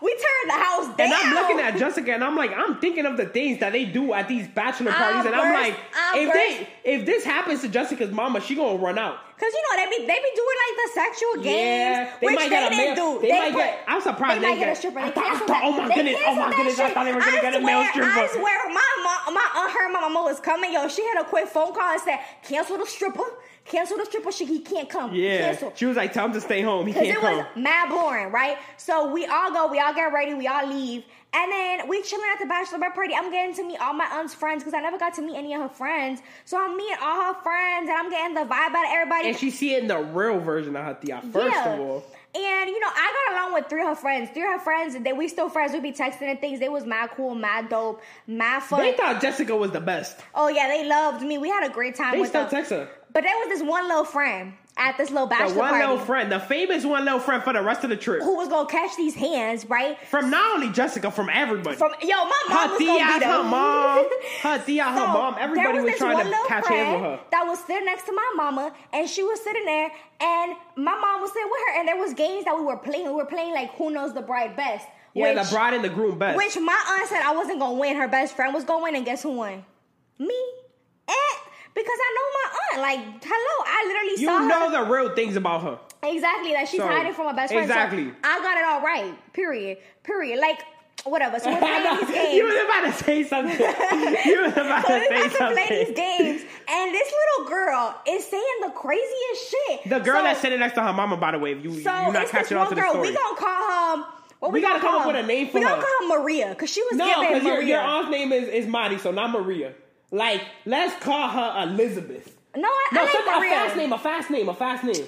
We turned the house down. And I'm looking at Jessica, and I'm like, I'm thinking of the things that they do at these bachelor parties, and I'm like, I if they, if this happens to Jessica's mama, she gonna run out. Cause you know they be they be doing like the sexual games, Yeah, they which might they get a didn't male- do. they might put- get- I'm surprised they, they might get a stripper. I They thought- I thought- oh my goodness, oh my goodness, I thought they were gonna I get a male stripper. I swear, my mom, my aunt, her, my mama was coming. Yo, she had a quick phone call and said, "Cancel the stripper, cancel the stripper. She he can't come. Yeah, cancel." she was like, tell him to stay home. He can't come. Because it was mad boring, right? So we all go, we all get ready, we all leave. And then we chilling at the bachelorette party. I'm getting to meet all my aunt's friends because I never got to meet any of her friends. So I'm meeting all her friends and I'm getting the vibe out of everybody. And she see it in the real version of her. First Yeah. of all, And you know, I got along with three of her friends. Three of her friends, and they we still friends. We'd be texting and things. They was mad cool, mad dope, mad fun. they thought Jessica was the best. oh yeah, they loved me. We had a great time They with still them. text her. But there was this one little friend at this little The one party little friend, the famous one little friend for the rest of the trip. who was gonna catch these hands, right? From not only Jessica, from everybody. From yo, my mom her was tia, gonna be her mom, her tia, her So, mom. Everybody was, was trying to catch hands with her. That was sitting next to my mama, and she was sitting there, and my mom was sitting with her, and there was games that we were playing. We were playing like who knows the bride best. Yeah, which, the bride and the groom best. Which my aunt said I wasn't gonna win. Her best friend was gonna win, and guess who won? Me. Because I know my aunt. Like, hello, I literally you saw her. You know the real things about her. Exactly, that she's So, hiding from her best friend. So exactly. I got it all right. Period. Period. Like, whatever. So we're playing these games. you was about to say something. you was about So to we say about to play something. these games, and this little girl is saying the craziest shit. The girl so, that's sitting next to her mama, by the way, if you so you're not catching on to the girl. story. We gonna call her. What We we, gotta come call up her? with a name for We gonna call her Maria because she was no, giving because your, Maria. your aunt's name is, is Marty, so not Maria. Like, let's call her Elizabeth. no, I, No, I like some, a Maria. fast name, a fast name, a fast name.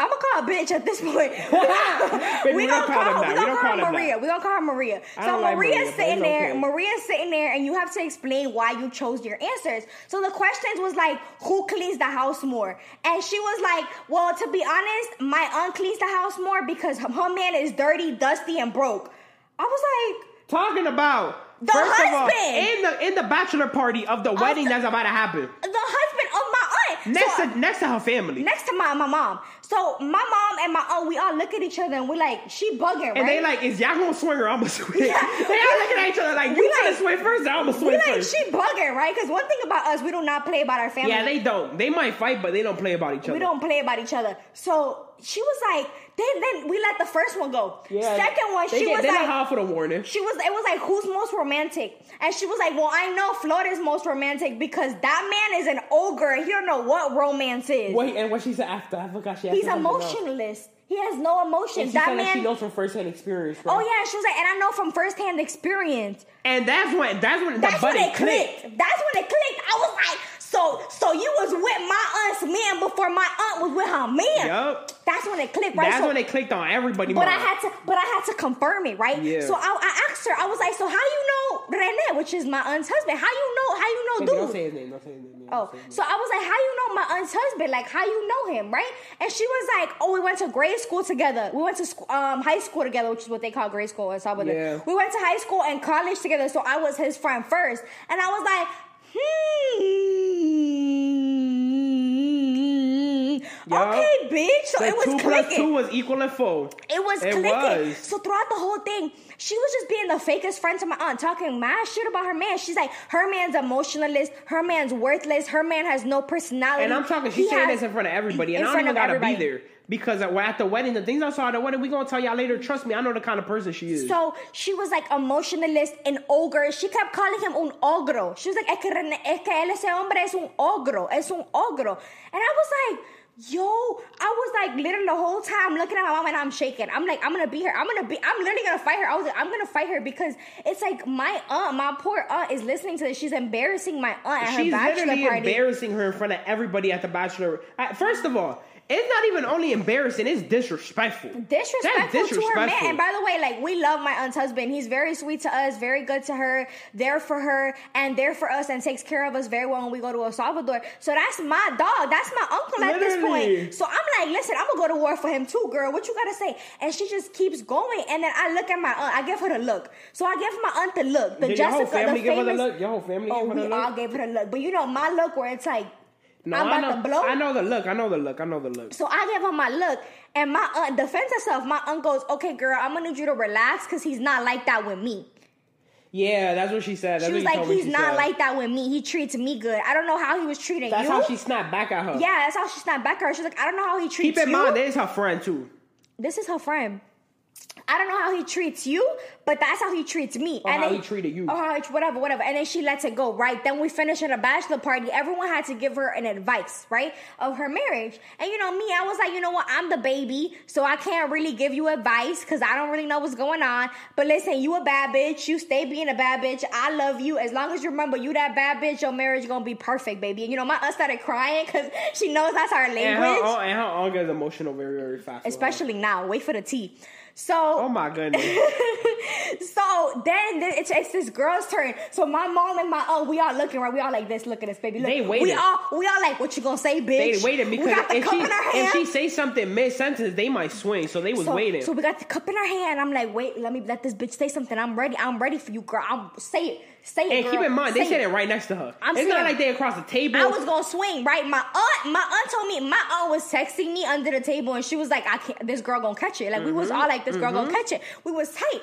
I'm gonna call her bitch at this point. Baby, we we gonna don't call call, them we gonna don't call call her Maria. We gonna call her Maria. So like Maria's Maria, sitting there. okay. Maria's sitting there, and you have to explain why you chose your answers. So the questions was like, who cleans the house more? And she was like, well, to be honest, my aunt cleans the house more because her her man is dirty, dusty, and broke. I was like. Talking about The first of all, in the in the bachelor party of the wedding the- that's about to happen. The husband of my aunt. Next So- to next to her family. next to my, my mom. So my mom and my aunt, we all look at each other and we're like, she bugging, right? and they like, is y'all gonna swing or I'm gonna swing? Yeah. they all looking at each other like, We you gonna like- swing first or I'm gonna swing we swing like, first. she bugging, right? Because one thing about us, we do not play about our family. yeah, they don't. They might fight, but they don't play about each other. we don't play about each other. So she was like, then then we let the first one go. Yeah. Second one, she get, was like, not half for the warning. she was it was like who's most romantic and she was like well i know florida's most romantic because that man is an ogre and he don't know what romance is Wait, and what she said after? I forgot she. he's asked something else. emotionless he has no emotion that man she knows from firsthand experience. Right? oh yeah she was like and i know from firsthand experience And that's when that's when that's the when it clicked. that's when it clicked i was like so so you was with my aunt's man before my aunt was with her man Yup. that's when it clicked right That's So- when it clicked on everybody. But I had to, but I had to confirm it, right? Yeah. So I, I asked her. I was like, "So how you know Rene, which is my aunt's husband? How you know? How you know, Baby, Don't say his name. Don't say his name. Oh, don't say his so I was like, "How you know my aunt's husband? Like, how you know him, right?" And she was like, "Oh, we went to grade school together. We went to sc- um, high school together, which is what they call grade school in Salvador. Yeah. We went to high school and college together, so I was his friend first. And I was like, hmm, Okay, bitch. So it was two clicking. plus two was equaling four. It was It clicking. was. So throughout the whole thing, she was just being the fakest friend to my aunt, talking mad shit about her man. She's like, her man's emotionalist, her man's worthless, her man has no personality. And I'm talking, she's He saying has- this in front of everybody, and I don't even gotta everybody. be there because at at the wedding, the things I saw at the wedding, we gonna tell y'all later. Trust me, I know the kind of person she is. So she was like emotionalist and ogre. She kept calling him un ogro. She was like, es que, es que él ese hombre es un ogro, es un ogro. And I was like, yo, I was like literally the whole time looking at my mom and I'm shaking. I'm like, I'm gonna be her. I'm gonna be, I'm literally gonna fight her. I was like, I'm gonna fight her because it's like my aunt, my poor aunt is listening to this. She's embarrassing my aunt at She's her bachelor literally embarrassing her in front of everybody at the bachelor. First of all, It's not even only embarrassing; it's disrespectful. disrespectful, That's to her man. And by the way, like we love my aunt's husband. He's very sweet to us, very good to her, there for her, and there for us, and takes care of us very well when we go to El Salvador. So that's my dog. That's my uncle at this point. So I'm like, listen, I'm gonna go to war for him too, girl. What you gotta say? And she just keeps going. And then I look at my aunt. I give her the look. So I give my aunt the look. The Did your Jessica, whole family the give her the look? Your whole family Oh, we all gave her the look. But you know my look where it's like. No, I'm I about know, to blow. I know the look. I know the look. I know the look. So I give him my look, and my uh, aunt defends herself. My aunt goes, "Okay, girl, I'm gonna need you to relax because he's not like that with me." Yeah, that's what she said. That's She was like, "He's she not said. like that with me. He treats me good. I don't know how he was treating That's you." That's how she snapped back at her. yeah, that's how she snapped back at her. She's like, "I don't know how he treats you. Keep in you. mind, this is her friend too. this is her friend. I don't know how he treats you, but that's how he treats me. Or and how then- he treated you. Or how he, whatever, whatever. And then she lets it go, right? Then we finish at a bachelor party. Everyone had to give her an advice, right? Of her marriage. And you know, me, I was like, you know what? I'm the baby, so I can't really give you advice because I don't really know what's going on. But listen, you a bad bitch. You stay being a bad bitch. I love you. As long as you remember you that bad bitch, your marriage gonna be perfect, baby. And you know, my aunt started crying because she knows that's our language. And her, and her aunt gets emotional very, very fast. Especially now. Wait for the tea. So Oh my goodness. so then th- it's, it's this girl's turn. So my mom and my oh, we all looking right. We all like this. Look at this, baby. Look. They We all we all like, what you gonna say, bitch? They waited we because got the if cup she in our if she say something mid sentence, they might swing. So they was so, waiting. so we got the cup in our hand. I'm like, wait, let me let this bitch say something. I'm ready. I'm ready for you, girl. I'm say it. Say it. and girl. keep in mind, they said it right next to her. I'm it's not like they across the table. I was gonna swing, right? My aunt, my aunt told me, my aunt was texting me under the table, and she was like, "I can't. This girl gonna catch it." Like we Mm-hmm. was all like, "This girl gonna catch it." We was tight.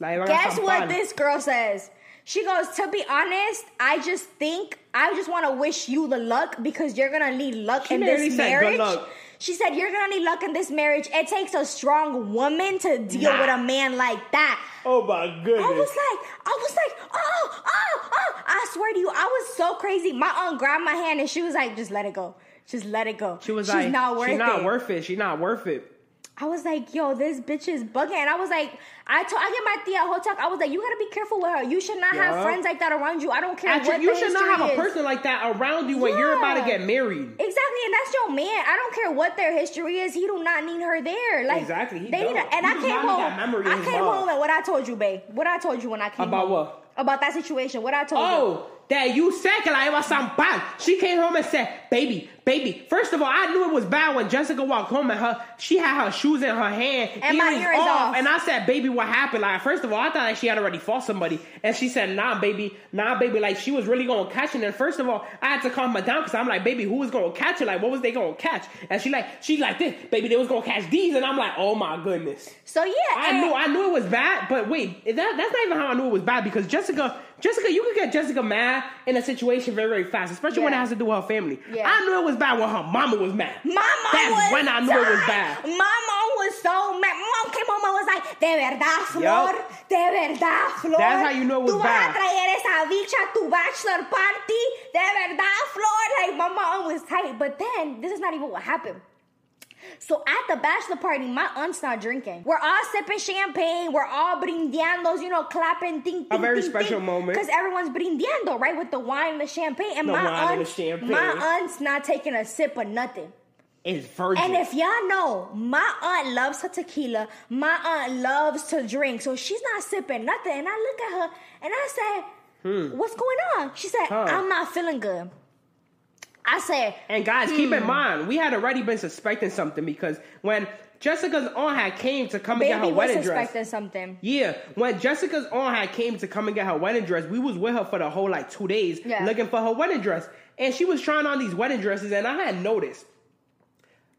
like, Guess what this girl says? She goes, to be honest, I just think I just want to wish you the luck because you're gonna need luck She in this said, "Good marriage. Luck." She said, You're gonna need luck in this marriage. It takes a strong woman to deal Nah. with a man like that. Oh my goodness. I was like, I was like, oh, oh, oh. I swear to you, I was so crazy. My aunt grabbed my hand and she was like, just let it go. Just let it go. she was She's like, not worth she's not it. worth it. She's not worth it. I was like, yo, this bitch is bugging. And I was like, I told I get my tia whole talk. I was like, you gotta be careful with her. You should not have friends like that around you. I don't care Actually, what you should not have a person like that around you when you're about to get married. Exactly, and that's your man. I don't care what their history is. He do not need her there. Like Exactly, he they need her. And He I came home. I came home and what I told you, babe. What I told you when I came About home. what? About that situation. What I told you. Oh, that you said que la iba a. She came home and said, baby, baby. First of all, I knew it was bad when Jessica walked home and her she had her shoes in her hand, And my earrings ears off. And I said, baby, what happened? Like, first of all, I thought like she had already fought somebody. And she said, nah, baby, nah, baby. Like, she was really going to catch it. And first of all, I had to calm her down because I'm like, baby, who was going to catch it? Like, what was they going to catch? And she like, she like this, baby, they was going to catch these. And I'm like, oh my goodness. So yeah, I knew I knew it was bad, but wait, that that's not even how I knew it was bad because Jessica, Jessica, you could get Jessica mad in a situation very, very fast, especially when it has to do with her family. Yeah. I knew it was bad when her mama was mad. Mom That's was when I knew it was bad. My mom was so mad. My mom came home and was like, de verdad, Flor, Yup. de verdad, Flor. That's how you know it was Tú vas bad. a traer esa bicha a tu bachelor party, de verdad, Flor. Like, my mom was tight. But then, this is not even what happened. So at the bachelor party, my aunt's not drinking. We're all sipping champagne. We're all brindeando, you know, clapping, ting, ting, A very ting, special moment. Because everyone's brindeando, right, with the wine and the champagne. And The my and aunt, champagne. my aunt's not taking a sip of nothing. It's virgin. And if y'all know, my aunt loves her tequila. My aunt loves to drink, so she's not sipping nothing. And I look at her and I said, "What's going on?" She said, Hmm. Huh. "I'm not feeling good." I said, And guys, keep Hmm. in mind, we had already been suspecting something because when Jessica's aunt had came to come and get her wedding dress. suspecting something." Yeah, when Jessica's aunt had came to come and get her wedding dress, we was with her for the whole like two days Yeah. looking for her wedding dress, and she was trying on these wedding dresses, and I had noticed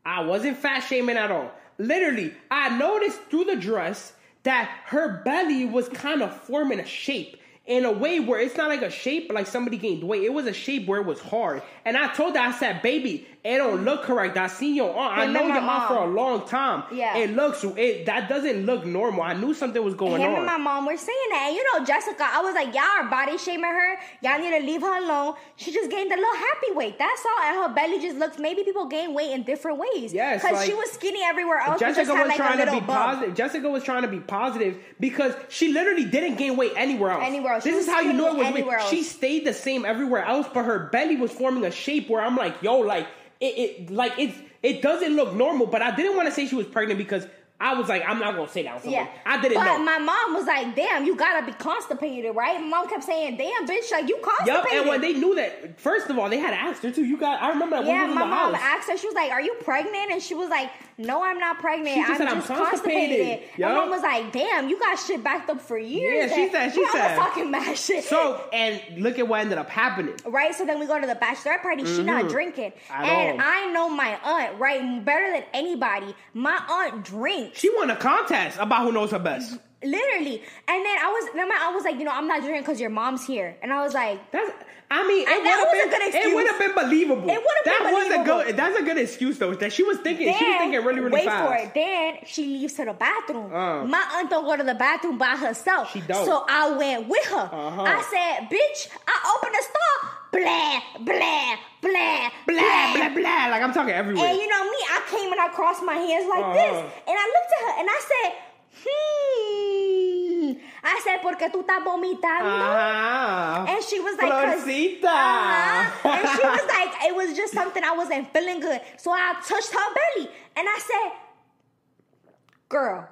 I wasn't fat shaming at all. Literally, I noticed through the dress that her belly was kind of forming a shape in a way where it's not like a shape like somebody gained weight. It was a shape where it was hard. And I told her, I said, baby, it don't look correct. I seen your aunt. I know your aunt for a long time. Yeah. It looks it that doesn't look normal. I knew something was going Him on. and my mom were saying that. And you know, Jessica, I was like, y'all are body shaming her. Y'all need to leave her alone. She just gained a little happy weight. That's all. And her belly just looks, maybe people gain weight in different ways. Yes, Because she was skinny everywhere else. Jessica was like trying to be bump. positive. Jessica was trying to be positive because she literally didn't gain weight anywhere else. Anywhere else. This was is how you know it was weight. She stayed the same everywhere else, but her belly was forming a shape where I'm like, yo, like it, it like it's it doesn't look normal. But I didn't want to say she was pregnant because I was like, I'm not gonna say that. Yeah, I didn't but know. my mom was like, "Damn, you gotta be constipated, right?" My mom kept saying, "Damn, bitch, like you constipated." and when they knew that, first of all, they had asked her too. You got, I remember that yeah, we my mom house. asked her. She was like, "Are you pregnant?" And she was like, "No, I'm not pregnant. She just I'm said, "I'm just constipated." constipated." My Yup. mom was like, "Damn, you got shit backed up for years." Yeah, she said- she said. was talking mad shit. So, and look at what ended up happening. Right, so then we go to the bachelorette party. She not drinking, Mm-hmm. At and all. I know my aunt, right, better than anybody. My aunt drinks. She won a contest about who knows her best. Literally. And then I was then my aunt was like, you know, I'm not drinking because your mom's here. And I was like, That's. I mean, it And would that have was a been. good It excuse. would have been believable. It would've that been was a good. That's a good excuse though. That she was thinking. then, she was thinking really, really wait fast. for it. Then she leaves to the bathroom. Uh. My aunt don't go to the bathroom by herself. She don't. So I went with her. Uh-huh. I said, bitch, I opened the store. Blah, blah, blah, Blah blah blah. Like I'm talking everywhere. And you know me, I came and I crossed my hands like Uh-huh. this. And I looked at her and I said, hmm. I said, porque tú estás vomitando. Ah. And she was like, Florcita. Uh-huh. And she was like, it was just something I wasn't feeling good. So I touched her belly. And I said, girl.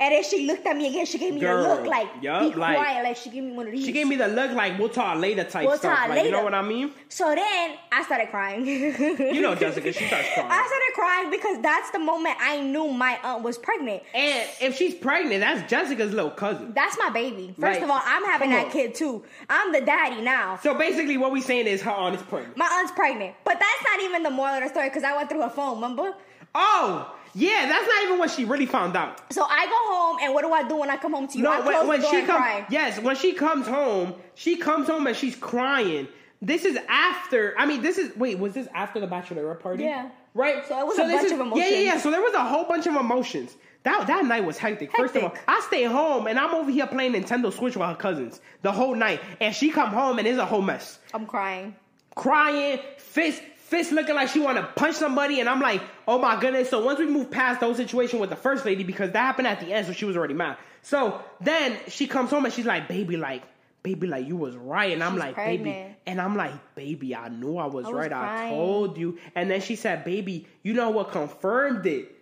And then she looked at me again. She gave me Girl. a look like, Yup, be like- quiet. Like she gave me one of these. She gave me the look like we'll talk later type We'll stuff. talk Like, you know what I mean? So then I started crying. You know Jessica, she starts crying. I started crying because that's the moment I knew my aunt was pregnant. And if she's pregnant, that's Jessica's little cousin. That's my baby. First Like, of all, I'm having that on. kid too. I'm the daddy now. So basically, what we saying is her aunt is pregnant. My aunt's pregnant. But that's not even the moral of the story because I went through her phone, remember? Oh, yeah, that's not even what she really found out. So I go home, and what do I do when I come home to you? I No, close when, when she comes, yes, when she comes home, she comes home and she's crying. This is after. I mean, this is wait. Was this after the bachelorette party? Yeah. Right. So it was a this bunch is- of Yeah, yeah, yeah. So there was a whole bunch of emotions. That that night was hectic. First of all, I stay home and I'm over here playing Nintendo Switch with her cousins the whole night, and she come home and it's a whole mess. I'm crying. crying, fist fist looking like she want to punch somebody, and I'm like, oh my goodness. So once we move past those situation with the first lady, because that happened at the end, so she was already mad. So then she comes home and she's like, baby, like. Baby, like you was right, and I'm She's like, baby, and I'm like, baby, I knew I was, I was right. crying. I told you, and then she said, baby, you know what confirmed it?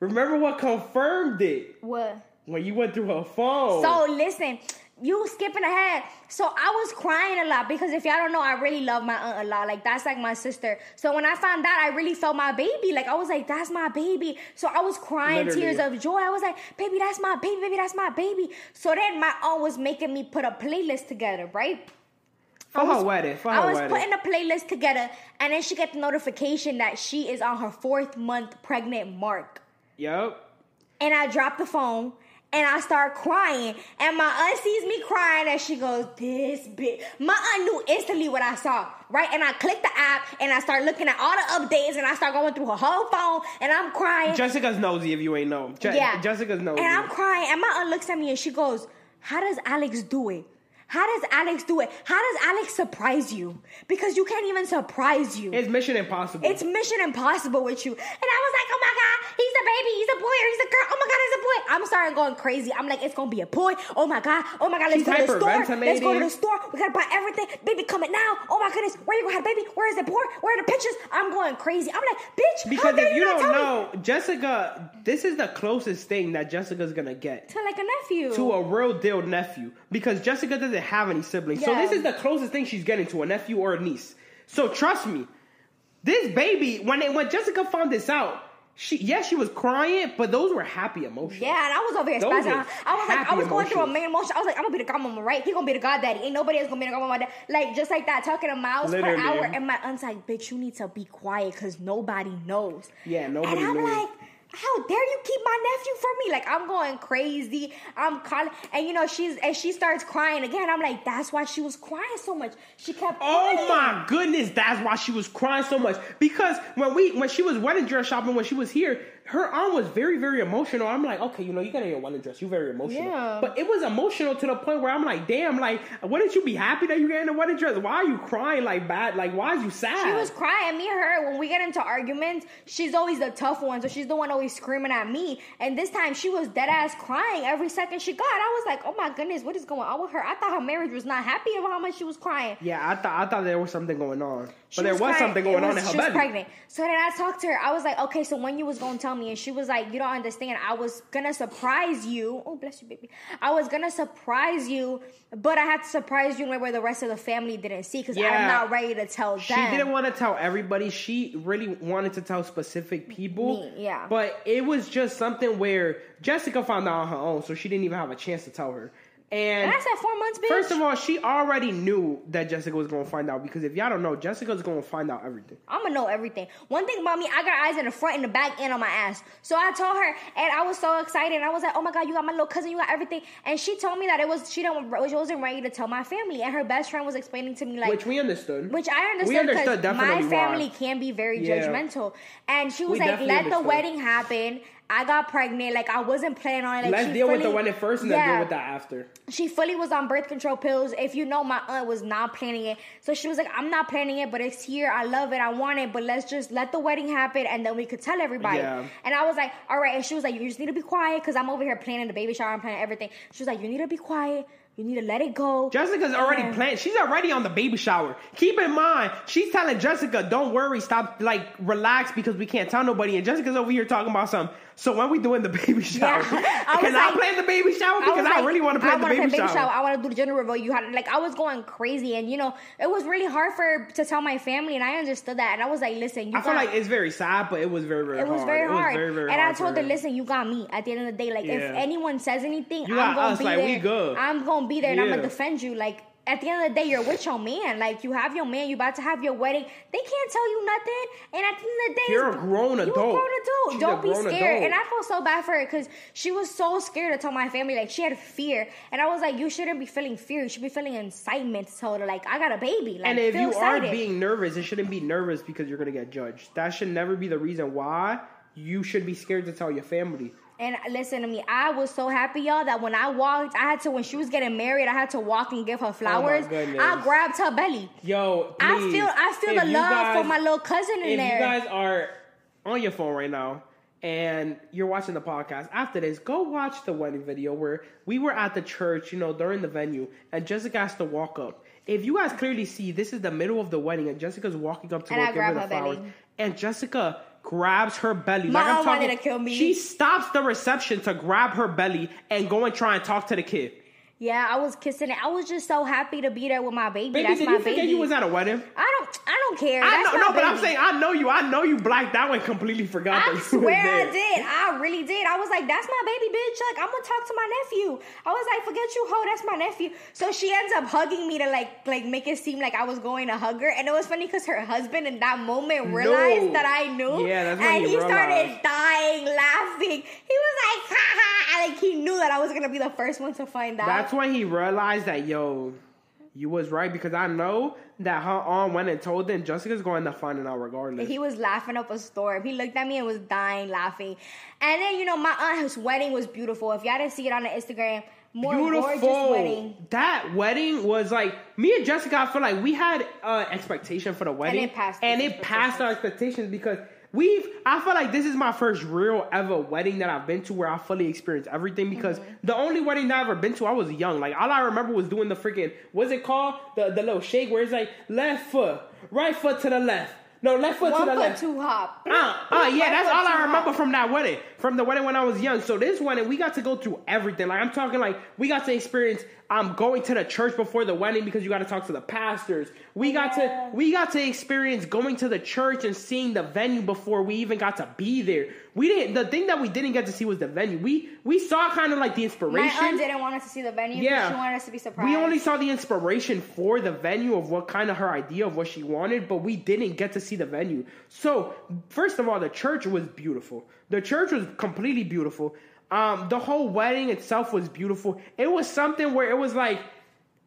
Remember what confirmed it What? when you went through her phone? So listen, you skipping ahead. So I was crying a lot because if y'all don't know, I really love my aunt a lot. Like that's like my sister. So when I found out, I really felt my baby. Like I was like, that's my baby. So I was crying Literally. tears of joy. I was like, baby, that's my baby, baby, that's my baby. So then my aunt was making me put a playlist together, right? for I was- her wedding, for her I was wedding. putting a playlist together, and then she get the notification that she is on her fourth month pregnant mark. yep. And I dropped the phone and I start crying. And my aunt sees me crying and she goes, This bitch. My aunt knew instantly what I saw, right? And I click the app and I start looking at all the updates and I start going through her whole phone and I'm crying. Jessica's nosy if you ain't know. Je- yeah. Jessica's nosy. And I'm crying. And my aunt looks at me and she goes, How does Alex do it? How does Alex do it? How does Alex surprise you? Because you can't even surprise you. It's Mission Impossible. It's Mission Impossible with you. And I was like, oh my God, he's a baby, he's a boy, or he's a girl. Oh my God, he's a boy. I'm starting going crazy. I'm like, it's gonna be a boy. Oh my God, oh my God, let's She's go to the store. Let's go to the store. We gotta buy everything. Baby coming now. Oh my goodness, where you gonna have baby? Where is the boy? Where are the pictures? I'm going crazy. I'm like, bitch, because if you don't tell me? know, Jessica, this is the closest thing that Jessica's gonna get To like a nephew. to a real deal nephew. Because Jessica doesn't have any siblings. So this is the closest thing she's getting to a nephew or a niece. So trust me, this baby, when it, when Jessica found this out, she yes, she was crying, but those were happy emotions. Yeah, and I was over here spazzing. are I was like, I happy was going through a emotions. main emotion. I was like, I'm gonna be the godmama, right? He gonna be the goddaddy. Ain't nobody else gonna be the godmama. Like just like that, talking a miles Literally. per hour. And my aunt's like, bitch, you need to be quiet because nobody knows. Yeah, nobody And I'm knows. like. How dare you keep my nephew from me? Like I'm going crazy. I'm calling, and you know she's and she starts crying again. I'm like, that's why she was crying so much. She kept. Oh crying. my goodness, that's why she was crying so much. Because when we when she was wedding dress shopping when she was here, her arm was very, very emotional. I'm like, okay, you know, you got your wedding dress, You're very emotional. Yeah. But it was emotional to the point where I'm like, damn, like, wouldn't you be happy that you getting a wedding dress? Why are you crying like bad? Like, why is you sad? She was crying. Me and her, when we get into arguments, she's always the tough one. So she's the one always screaming at me. And this time she was dead ass crying every second she got. I was like, oh my goodness, what is going on with her? I thought her marriage was not happy about how much she was crying. yeah, I thought I thought there was something going on. She there was crying. something going on was- in her She was pregnant. So then I talked to her. I was like, okay, so when you was gonna tell me, and she was like, you don't understand. I was gonna surprise you. Oh, bless you, baby. I was gonna surprise you, but I had to surprise you in a way where the rest of the family didn't see because I'm not ready to tell them. She didn't want to tell everybody. She really wanted to tell specific people. Me, yeah. But it was just something where Jessica found out on her own, so she didn't even have a chance to tell her. And And I said four months, bitch. first of all, she already knew that Jessica was going to find out because if y'all don't know, Jessica's going to find out everything. I'm gonna know everything. One thing about me, I got eyes in the front, in the back, and on my ass. So I told her, and I was so excited. I was like, "Oh my god, you got my little cousin, you got everything." And she told me that it was she didn't she wasn't ready to tell my family, and her best friend was explaining to me like, which we understood. Which I understood. We understood understood because definitely my family why. can be very Yeah. judgmental. And she was We like, "Let the wedding happen." I got pregnant. Like I wasn't planning on it. Like, Let's deal with the fully- wedding first and then deal with that after. She fully was on birth control pills. If you know, my aunt was not planning it. So she was like, I'm not planning it, but it's here. I love it. I want it. But let's just let the wedding happen and then we could tell everybody. Yeah. And I was like, all right. And she was like, you just need to be quiet because I'm over here planning the baby shower and planning everything. She was like, you need to be quiet. You need to let it go. Jessica's already planned. She's already on the baby shower. Keep in mind, she's telling Jessica, "Don't worry, stop, like relax because we can't tell nobody." And Jessica's over here talking about some. So when we doing the baby shower? I was Can I like- plan the baby shower because I, like, really want to plan the wanna baby, plan shower. I want to do the gender reveal. You had like I was going crazy, and you know it was really hard for to tell my family, and I understood that, and I was like, listen, you I feel like it's very sad, but it was very, very It was hard. very hard. very, very and I told her, listen, you got me. At the end of the day, like if anyone says anything, You I'm gonna us, be like, there. we good. I'm gonna be there and I'm gonna defend you. Like at the end of the day, you're with your man. Like you have your man. You about to have your wedding. They can't tell you nothing. And at the end of the day, You're a grown You a adult. grown adult. She's Don't a be scared. adult. And I felt so bad for her because she was so scared to tell my family. Like she had fear, and I was like, you shouldn't be feeling fear. You should be feeling excitement to tell her like I got a baby. Like and if you excited. are being nervous, it shouldn't be nervous because you're gonna get judged. That should never be the reason why you should be scared to tell your family. And listen to me, I was so happy, y'all, that when I walked, I had to when she was getting married, I had to walk and give her oh, flowers. Oh. I grabbed her belly. Yo, I please, feel I feel if the love guys- for my little cousin in if there. you guys are on your phone right now and you're watching the podcast after this go watch the wedding video where we were at the church you know during the venue and jessica has to walk up if you guys clearly see this is the middle of the wedding and jessica's walking up to And go I give her the her flowers belly. and jessica grabs her belly My like I'm talking, wanted to kill me. she stops the reception to grab her belly and go and try and talk to the kid yeah, I was kissing it. I was just so happy to be there with my baby. baby That's did my you forget baby. you was at a wedding I don't I don't care. I That's know, no, but I'm saying I know you. I know you blacked out and completely forgot I swear I did. I really did. I was like, that's my baby bitch. Like, I'm gonna talk to my nephew. I was like, forget you, ho, that's my nephew. So she ends up hugging me to like like make it seem like I was going to hug her. And it was funny because her husband in that moment realized No. that I knew. Yeah, that's when and he he started dying, laughing. He was like, ha ha. Like he knew that I was gonna be the first one to find out. That's when he realized that yo, you was right because I know that her aunt went and told them Jessica's going to find it out regardless. He was laughing up a storm. He looked at me and was dying laughing. And then, you know, my aunt's wedding was beautiful. If y'all didn't see it on the Instagram, more gorgeous wedding. That wedding was like me and Jessica. I feel like we had uh, expectation for the wedding, it passed and it passed our expectations because we've. I feel like this is my first real ever wedding that I've been to where I fully experienced everything. Because Mm-hmm. the only wedding that I ever been to, I was young. Like all I remember was doing the freaking what's it called? The the little shake where it's like left foot, right foot to the left. No, left foot One to the foot, left. two hop. Uh, uh, One yeah, that's all I remember hop. from that wedding. From the wedding when I was young. So this wedding, we got to go through everything. Like I'm talking like we got to experience um going to the church before the wedding because you got to talk to the pastors. We got to we got to experience going to the church and seeing the venue before we even got to be there. We didn't the thing that we didn't get to see was the venue. We we saw kind of like the inspiration. My aunt didn't want us to see the venue. Yeah. She wanted us to be surprised. We only saw the inspiration for the venue of what kind of her idea of what she wanted, but we didn't get to see the venue. So, first of all, the church was beautiful. The church was completely beautiful. Um, the whole wedding itself was beautiful. It was something where it was like,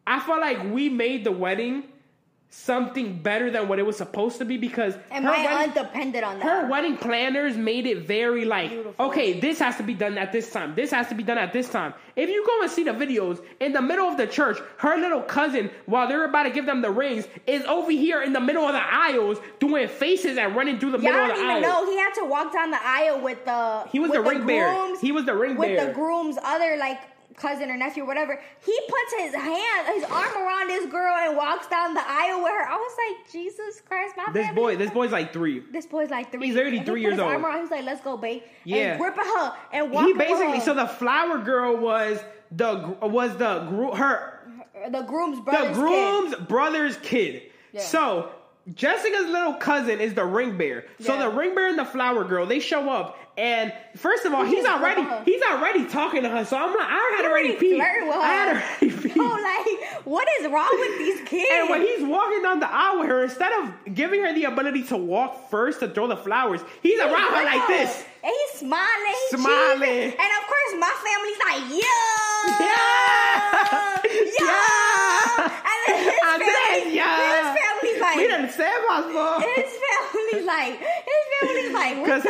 I felt like we made the wedding something better than what it was supposed to be because and her my wedding- aunt depended on that. her wedding planners made it very like Beautiful. okay this has to be done at this time this has to be done at this time if you go and see the videos in the middle of the church her little cousin while they're about to give them the rings is over here in the middle of the aisles doing faces and running through the Y'all middle of don't even aisle know he had to walk down the aisle with the He was with the ring bearer. He was the ring with bearer. the groom's other like cousin or nephew or whatever. He puts his hand, his arm around this girl and walks down the aisle with her. I was like, Jesus Christ, my This family- boy, this boy's like three. This boy's like three. He's he three years his old. Arm around, he's like, "Let's go, babe." Yeah. And gripping her and walking. He basically so the flower girl was the was the her the groom's the brother's groom's brother's kid. Yeah. So Jessica's little cousin is the ring bear. So the ring bear and the flower girl they show up, and first of all, He he's already he's already talking to her. So I'm like, I had already peed. I had already peed. Oh, like what is wrong with these kids? And when he's walking down the aisle with her, instead of giving her the ability to walk first to throw the flowers, he's around her like oh, this. And he's smiling. He's Smiling. cheesing. And of course, my family's like, yeah. Yeah. Yeah. Yeah. And then his family, yeah. his family's like, We done said my his family like, his family's like, Because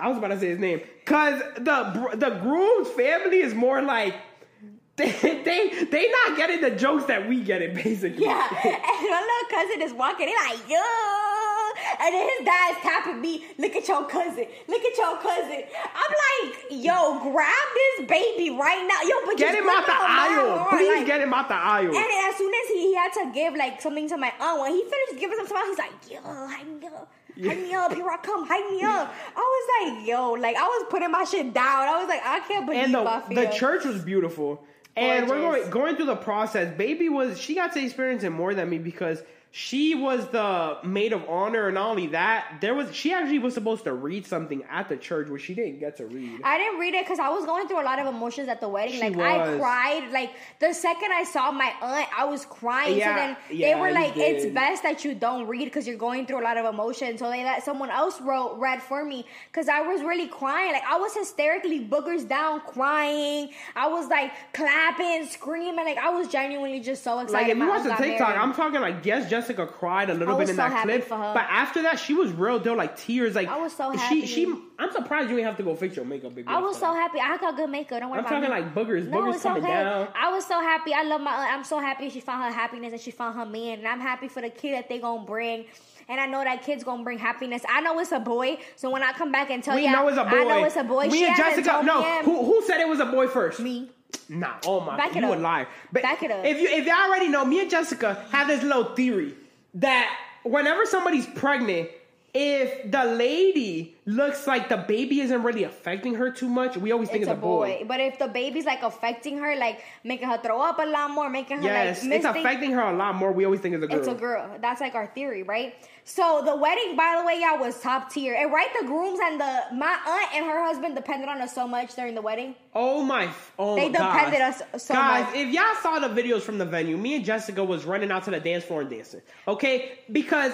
I was about to say his name. Because the the groom's family is more like they they they not getting the jokes that we get it basically. Yeah, and my little cousin is walking in like, yo. And then his dad's tapping me, look at your cousin, look at your cousin. I'm like, yo, grab this baby right now. Yo, but Get him out the aisle. Please like- get him out the aisle. And then as soon as he, he had to give like something to my aunt, when he finished giving some smile, he's like, yo, hype me up. Hype me up, here I come, hype me up. I was like, yo, like I was putting my shit down. I was like, I can't believe and the, the church was beautiful. And we're going going through the process. Baby was she got to experience it more than me because she was the maid of honor, and only that, there was she actually was supposed to read something at the church, which she didn't get to read. I didn't read it because I was going through a lot of emotions at the wedding. She like I cried. Like the second I saw my aunt, I was crying. Yeah, so then yeah, they were like, "It's best that you don't read because you're going through a lot of emotion." So they let someone else wrote read for me because I was really crying. Like I was hysterically boogers down, crying. I was like clapping, screaming. Like I was genuinely just so excited. Like if you watch the TikTok, married. I'm talking like yes, Jessica cried a little bit in so that clip, but after that, she was real though, like tears. Like I was so happy. she. she, I'm surprised you didn't have to go fix your makeup. Baby, I was so happy. I got good makeup. Don't worry I'm about talking me. like boogers, No, boogers coming okay. down. I was so happy. I love my. I'm so happy she found her happiness and she found her man. And I'm happy for the kid that they gonna bring. And I know that kid's gonna bring happiness. I know it's a boy. So when I come back and tell We you, know it's a boy. I know it's a boy. Me she and Jessica. No, who who said it was a boy first? Me. Nah, oh my Back you up. a liar. But Back it up. If you if you already know, me and Jessica have this little theory that whenever somebody's pregnant, if the lady looks like the baby isn't really affecting her too much, we always think It's it's, a boy. But if the baby's like affecting her, like making her throw up a lot more, making her Yes, like it's affecting her a lot more. We always think it's a girl. It's a girl. That's like our theory, right? So the wedding, by the way, y'all was top tier. And right, the grooms and the my aunt and her husband depended on us so much during the wedding. Oh my! Oh They my gosh. depended us so much. Guys, much. if y'all saw the videos from the venue, me and Jessica was running out to the dance floor and dancing. Okay, because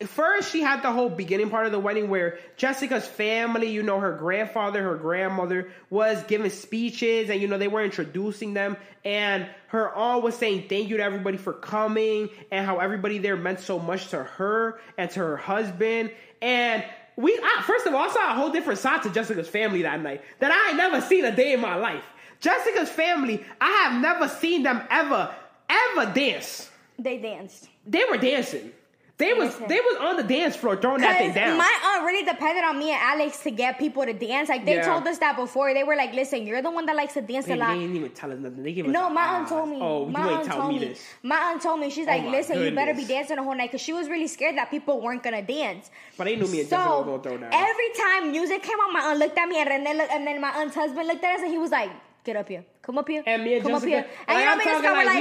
first she had the whole beginning part of the wedding where Jessica's family, you know, her grandfather, her grandmother was giving speeches, and you know they were introducing them, and her aunt was saying thank you to everybody for coming, and how everybody there meant so much to her and to her husband, and. We I, first of all, I saw a whole different side to Jessica's family that night that I ain't never seen a day in my life. Jessica's family, I have never seen them ever, ever dance. They danced. They were dancing. They was Listen. they was on the dance floor throwing that thing down. my aunt really depended on me and Alex to get people to dance. Like they Yeah. told us that before. They were like, "Listen, you're the one that likes to dance Baby, a they didn't even tell us nothing. They gave us No, my aunt told me. Oh, my aunt tell told me this. My aunt told me she's oh, like, my "Listen, you better be dancing the whole night," because she was really scared that people weren't gonna dance. But they knew me and so were gonna throw down. every time music came on, my aunt looked at me and looked, and then my aunt's husband looked at us and he was like, "Get up here, come up here, And me and come Jessica- up here." And like, you know I'm me and Scott were like,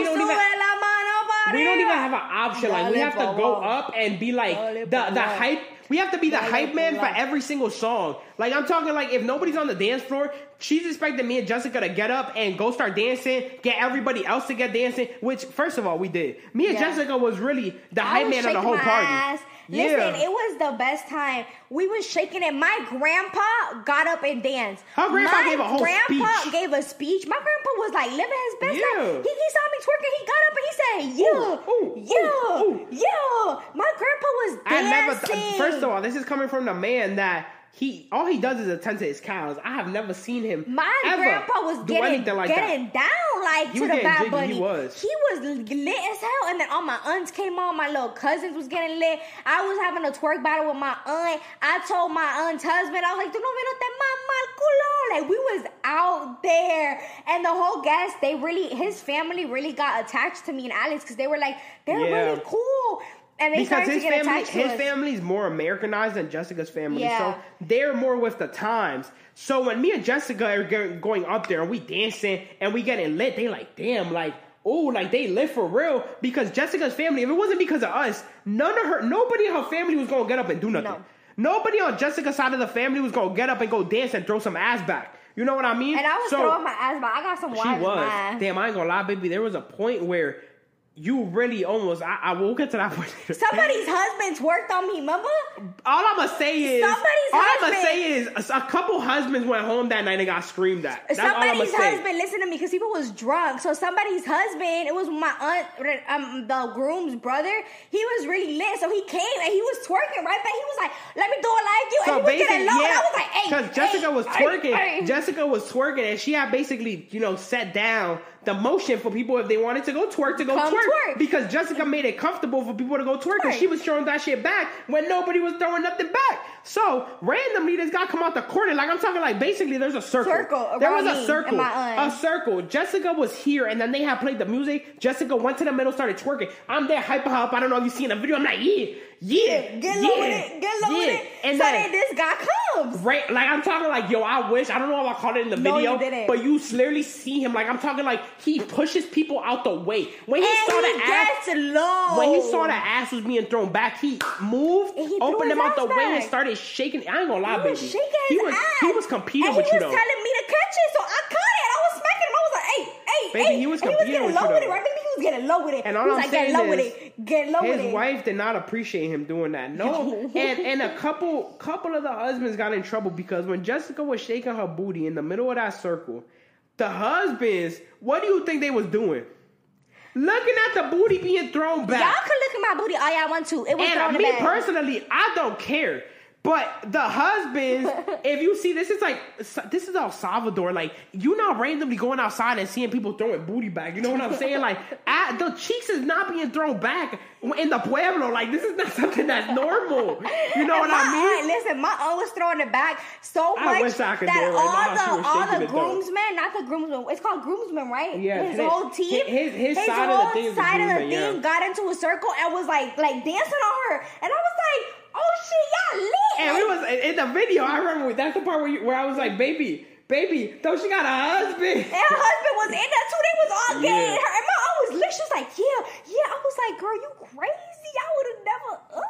we don't even- la mano para we don't even arriba." have an option. Like we have to go up and be like the the hype. We have to be the hype man for every single song. Like I'm talking like if nobody's on the dance floor, she's expecting me and Jessica to get up and go start dancing, get everybody else to get dancing. Which first of all we did. Me and Yeah. Jessica was really the I hype man of the whole party. ass. Yeah. Listen, it was the best time. We was shaking it. My grandpa got up and danced. Her grandpa My gave a whole grandpa speech. gave a speech. My grandpa was like living his best Yeah. life. He, he saw me twerking. He got up and he said, "You, ooh, you, ooh. yeah." My grandpa was I never. dancing. Th- first of all, this is coming from the man that he all he does is attend to his cows. I have never seen him. my grandpa was do getting like getting that. down, like He to the Bad jiggy, Bunny. he was. He was lit as hell, and then all my aunts came on. My little cousins was getting lit. I was having a twerk battle with my aunt. I told my aunt's husband, I was like, "Tú no vino te mama culo." Like we was out there, and the whole guest, they really, his family really got attached to me and Alex because they were like, they're Yeah. really cool, and they because his family, his us. family's more Americanized than Jessica's family, Yeah. so they're more with the times. So when me and Jessica are going up there and we dancing and we getting lit, they like, damn, like, oh, like they lit for real. Because Jessica's family, if it wasn't because of us, none of her, nobody in her family was gonna get up and do nothing. No. Nobody on Jessica's side of the family was gonna get up and go dance and throw some ass back. You know what I mean? And I was So- throwing my ass back. I got some she was. Damn, I ain't gonna lie, baby. There was a point where you really almost. I, I will get to that point. later. Somebody's husbands worked on me, remember? All I'm gonna say is. Somebody's all I'm gonna say is a, a couple husbands went home that night and got screamed at. That's somebody's gonna say. husband listen to me because people was drunk. So somebody's husband, it was my aunt, um, the groom's brother. He was really lit, so he came and he was twerking right back. He was like, "Let me do it like you," So and he was getting low. Yeah, I was like, "Hey, because Jessica hey, was twerking. hey." Jessica was twerking, and she had basically, you know, sat down the motion for people if they wanted to go twerk to go twerk, twerk. because Jessica made it comfortable for people to go twerk, because she was throwing that shit back when nobody was throwing nothing back. So randomly, this guy come out the corner, like I'm talking, like basically there's a circle. Circle there was a circle, and my aunt. a circle. Jessica was here, and then they had played the music. Jessica went to the middle, started twerking. I'm there, hyper hop. I don't know if you seen the video. I'm like, yeah, yeah, Get low yeah, with it, get low with it. And so then, this guy comes. Right, like I'm talking like yo, I wish I don't know if I caught it in the No, video, you but you literally see him like I'm talking like he pushes people out the way when he And saw he the ass. low. When he saw the ass was being thrown back, he moved, And he opened them out the ass way, and started shaking. I ain't gonna lie, He was baby. shaking he was ass. he was competing and with he you was though. telling me to catch it, so I caught it. I was smacking him. I was like, hey, hey, Baby, hey. he was and he was getting with low you, with it, though. right? Was getting low with it. And all I'm like, get saying low with is, it. Get low with it. His wife did not appreciate him doing that. No, and and a couple couple of the husbands got in trouble because when Jessica was shaking her booty in the middle of that circle, the husbands, what do you think they was doing? Looking at the booty being thrown back. Y'all can look at my booty all y'all want to. It was And thrown me back. personally, I don't care. But the husbands, if you see, this is like this is El Salvador. Like you not randomly going outside and seeing people throwing booty back. You know what I'm saying? Like at, the cheeks is not being thrown back in the pueblo. Like this is not something that's normal. You know what my I mean? Aunt, listen, my aunt was throwing it back so I much wish I could that do it right now, how she all the all the groomsmen, not the groomsmen, it's called groomsmen, right? Yeah, his his- whole team, his- his side of the whole thing side of the thing yeah. got into a circle and was like like dancing on her, and I was like, oh shit, y'all lit. And we was in the video. I remember that's the part where you, where I was like, baby, baby, though she got a husband. and her husband was in there too. They was all Yeah. getting her. And my aunt was lit. She was like, yeah, yeah. I was like, girl, you crazy? I would have never.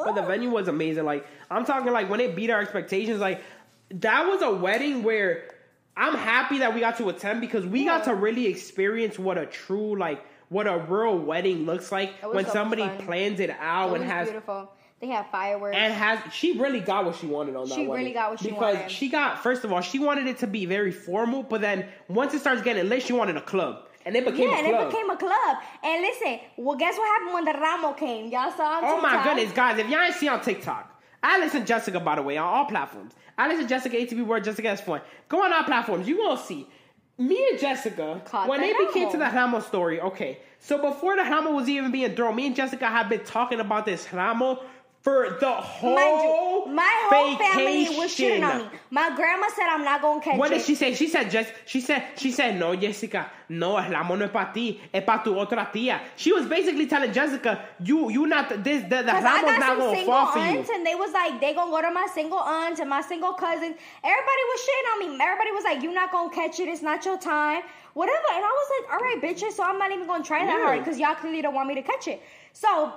Uh, But the venue was amazing. Like I'm talking like when it beat our expectations, like that was a wedding where I'm happy that we got to attend because we got to really experience what a true like what a real wedding looks like when so somebody fun. plans it out it and has beautiful. They had fireworks. and has she really got what she wanted on that She really got what she because wanted. she got first of all she wanted it to be very formal, but then once it starts getting lit, she wanted a club, and it became yeah, a and club. it became a club. And listen, well, guess what happened when the Ramo came? Y'all saw on Oh my goodness, guys! If y'all ain't see on TikTok, I listen Jessica by the way on all platforms. I listen Jessica ATB World Jessica S Point. Go on our platforms. You gonna see me and Jessica Caught when the they became to the Ramo story. Okay, so before the Ramo was even being thrown, me and Jessica have been talking about this Ramo for the whole Mind you, my whole family was shitting on me. My grandma said I'm not gonna catch it. What it. did she say? She said, just, she said, she said, no, Jessica, no, el ramo no es para ti, es para tu otra tía. She was basically telling Jessica, you, you not, this, the, the Cause I ramo's got not gonna fall for you. and they was like, they gonna go to my single aunts and my single cousins. Everybody was shitting on me. Everybody was like, you not gonna catch it. It's not your time. Whatever. And I was like, all right, bitches. So I'm not even gonna try that Yeah. hard because y'all clearly don't want me to catch it. So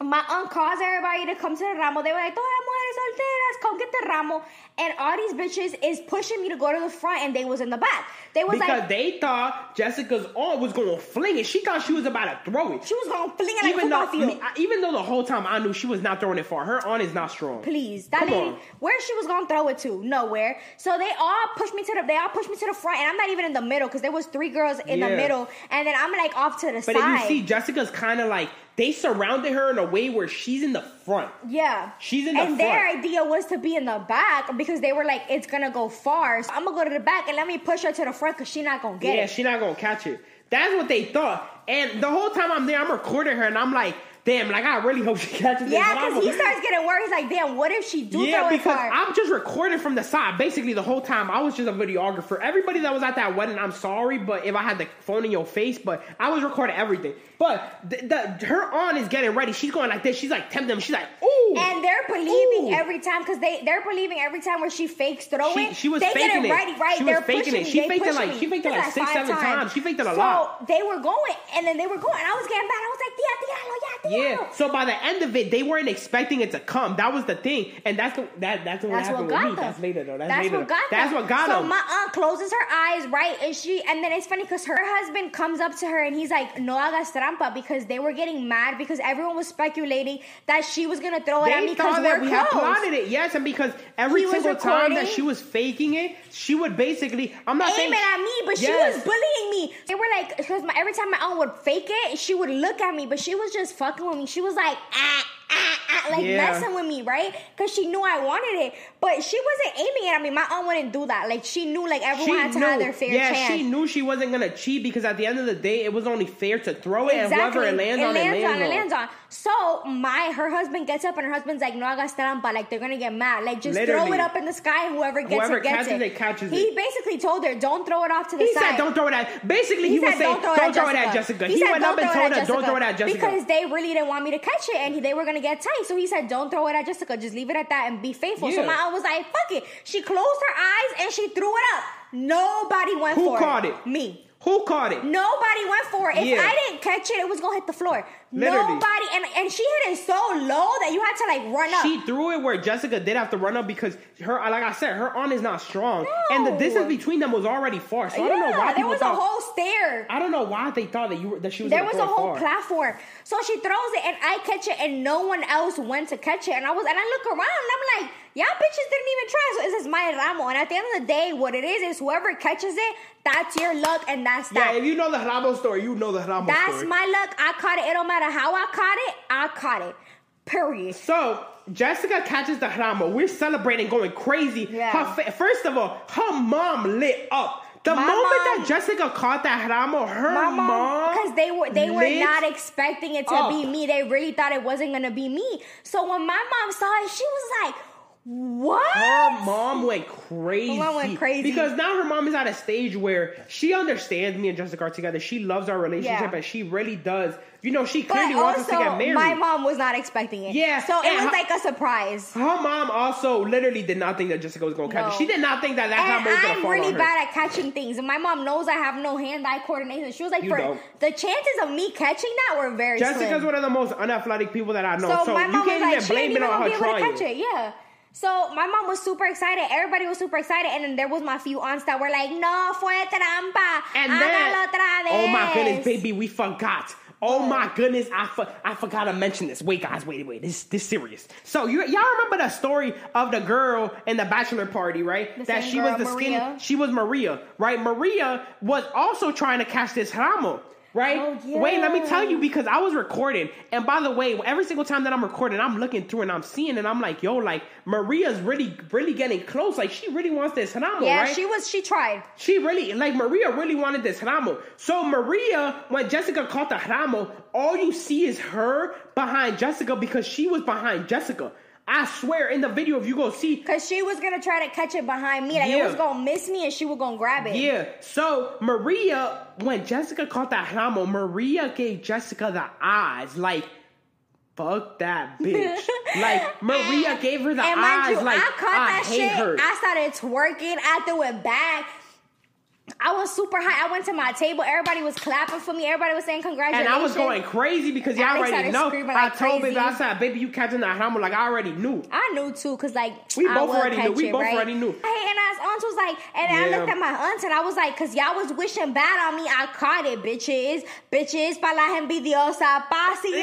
my aunt calls everybody to come to the ramo. They were like, todas las mujeres solteras, come get the ramo. And all these bitches is pushing me to go to the front, and they was in the back. They was Because like, they thought Jessica's arm was gonna fling it. She thought she was about to throw it. she was gonna fling it like even football though, field. Even though the whole time I knew she was not throwing it far. Her aunt is not strong. Please, that Come lady, on. where she was gonna throw it to? Nowhere. So they all pushed me to the, they all pushed me to the front, and I'm not even in the middle because there was three girls in Yeah. the middle, and then I'm like off to the But side. if you see, Jessica's kind of like they surrounded her in a way where she's in the front. Yeah. She's in the front. And their idea was to be in the back because they were like, it's gonna go far. So I'm gonna go to the back and let me push her to the front because she's not gonna get yeah, it. she's not gonna catch it. That's what they thought. And the whole time I'm there, I'm recording her, and I'm like, damn, like I really hope she catches it. yeah, this. because he starts getting worried. He's like, damn, what if she do Yeah, throw it because? I'm just recording from the side. Basically, the whole time I was just a videographer. Everybody that was at that wedding, I'm sorry, but if I had the phone in your face, but I was recording everything. But the, the her aunt is getting ready. She's going like this. She's like tempting them. She's like, ooh. And they're believing Ooh. every time because they they're believing every time where she fakes throw She- it. she was they faking it ready, right? She was they're faking pushing it. She faked it like- she faked it like That's six, seven times. She faked it a so lot. So they were going, and then they were going, I was getting mad. I was like, "Tia, tíralo, ya, tíralo." Yeah. So by the end of it, they weren't expecting it to come. That was the thing, and that's the, that that's what That's happened what got with me. them. That's later though. That's, That's later. what got That's them. what got so them. my aunt closes her eyes, right? And she, and then it's funny because her husband comes up to her and he's like, "No hagas trampa," because they were getting mad because everyone was speculating that she was gonna throw it at me because we're we had close. plotted it, yes, and because every single time that she was faking it, she would basically. I'm not saying aiming at me, but she was bullying me. They were like, because every time my aunt would fake it, she would look at me, but she was just fucking with me. She was like, ah, ah, ah, like Yeah. messing with me, right? Because she knew I wanted it, but she wasn't aiming it at me. My aunt wouldn't do that. Like she knew, like everyone had to have their fair yeah, chance. she knew she wasn't gonna cheat because at the end of the day, it was only fair to throw it, and whoever it lands on, it lands on. it lands on. So my her husband gets up and her husband's like, no hagas trampa, like they're gonna get mad. Like just throw it up in the sky and whoever gets Whoever it gets catches it. it, catches he it. basically told her, don't throw it off to the He side. He said, "Don't throw it at." Basically, he, He was said, saying, "Don't throw it at Jessica." He, said, went up "Don't and throw told it her, "Don't throw it at Jessica." Because they really didn't want me to catch it and they were going to get tight. So he said, don't throw it at Jessica. Just leave it at that and be faithful. So my aunt was like, fuck it. She closed her eyes and she threw it up. Nobody went Who for caught it. it? Me. Who caught it? Nobody went for it. If Yeah. I didn't catch it, it was gonna hit the floor. Literally. Nobody, and and she hit it so low that you had to like run up. She threw it where Jessica did have to run up because her, like I said, her arm is not strong, No. and the distance between them was already far. So I don't know why there was thought. a whole stair. I don't know why they thought that you were that she was. There was a whole far. platform. So she throws it and I catch it and no one else went to catch it. And I was and I look around and I'm like, y'all bitches didn't even try. So this is my ramo. And at the end of the day, what it is is whoever catches it, that's your luck and that's that. Yeah, if you know the Ramo story, you know the Ramo that's story. my luck. I caught it. It don't matter how I caught it, I caught it. Period. So Jessica catches the Ramo. We're celebrating, going crazy. Yeah. Fa- first of all, her mom lit up. The My moment mom- that Jessica caught that Ramo, her mom, mom, because they were they were not expecting it to up. be me. They really thought it wasn't gonna be me. So when my mom saw it, she was like, "What?" Her mom went crazy. Her mom went crazy. Because now her mom is at a stage where she understands me and Jessica are together. She loves our relationship Yeah. and she really does. You know, she But clearly wants us to get also, married. my mom was not expecting it. Yeah, So it was her- like a surprise. her mom also literally did not think that Jessica was going to catch No. it. She did not think that that And was going to I'm really bad at catching things. And my mom knows I have no hand-eye coordination. She was like, You the chances of me catching that were very Jessica's slim. one of the most unathletic people that I know. So, So, my you mom can't was like, blame it on her able to trying. catch it. Yeah. So my mom was super excited. Everybody was super excited, and then there was my few aunts that were like, "No fue trampa." And then, otra vez." oh my goodness, baby, we forgot. Oh my goodness, I, for, I forgot to mention this. Wait, guys, wait, wait, this this serious. So you y'all remember the story of the girl in the bachelor party, right? The that she girl, was the skinny. She was Maria, right? Maria was also trying to catch this Ramo. Right? Oh, yeah. Wait, let me tell you because I was recording. And by the way, every single time that I'm recording, I'm looking through and I'm seeing and I'm like, yo, like Maria's really, really getting close. Like she really wants this Ramo, Yeah, right? she was. She tried. She really, like Maria really wanted this Ramo. So Maria, when Jessica caught the Ramo, all you see is her behind Jessica because she was behind Jessica. I swear in the video, if you go see, Cause she was gonna try to catch it behind me, like Yeah. it was gonna miss me, and she was gonna grab it. yeah. So Maria, when Jessica caught that Ramo, Maria gave Jessica the eyes, like, fuck that bitch. like Maria gave her the eyes, you, like I caught that hate shit. her. I started twerking. I threw it back. I was super high. I went to my table. Everybody was clapping for me. Everybody was saying congratulations. And. I was going crazy because y'all already know. screaming I told crazy. baby, I said, baby, you catching that hammer. like I already knew. I knew too, cause like We I both already knew. catch We both right? already knew. Hey, and as aunt was like, and I looked at my aunt and I was like, cause y'all was wishing bad on me. I caught it, bitches, bitches, pa la y Y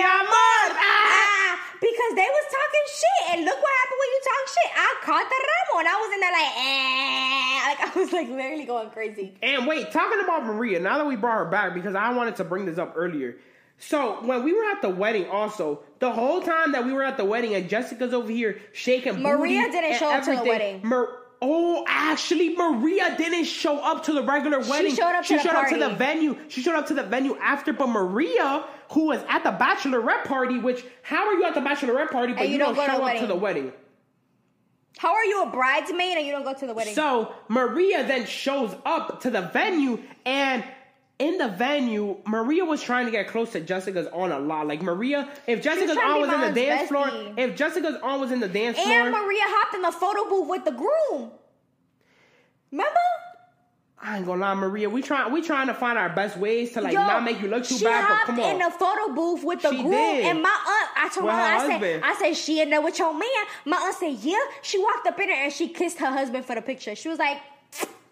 amor. Ah. Ah, because they was talking shit, and look what happened when you talk shit. I caught the ramo, and I was in there like, eh, like I was like literally going crazy. And wait, talking about Maria, now that we brought her back, because I wanted to bring this up earlier. So when we were at the wedding, also the whole time that we were at the wedding, and Jessica's over here shaking. Maria didn't show up to the wedding. Mar- oh, actually, Maria didn't show up to the regular wedding. showed up to she the showed up to the venue. She showed up to the venue after. But Maria, who was at the bachelorette party, which how are you at the bachelorette party but you, you don't, don't to show the up to the wedding? How are you a bridesmaid and you don't go to the wedding? So Maria then shows up to the venue and in the venue, Maria was trying to get close to Jessica's on a lot. Like Maria, if Jessica's on was in the dance floor, if Jessica's on was in the dance and floor, and Maria hopped in the photo booth with the groom. Remember? I ain't gonna lie, Maria, we trying we trying to find our best ways to like Yo, not make you look too bad. But come on, in the photo booth with the She groom did. and my aunt. I told With her I said. I said she in there with your man. My aunt said, yeah. She walked up in there and she kissed her husband for the picture. She was like,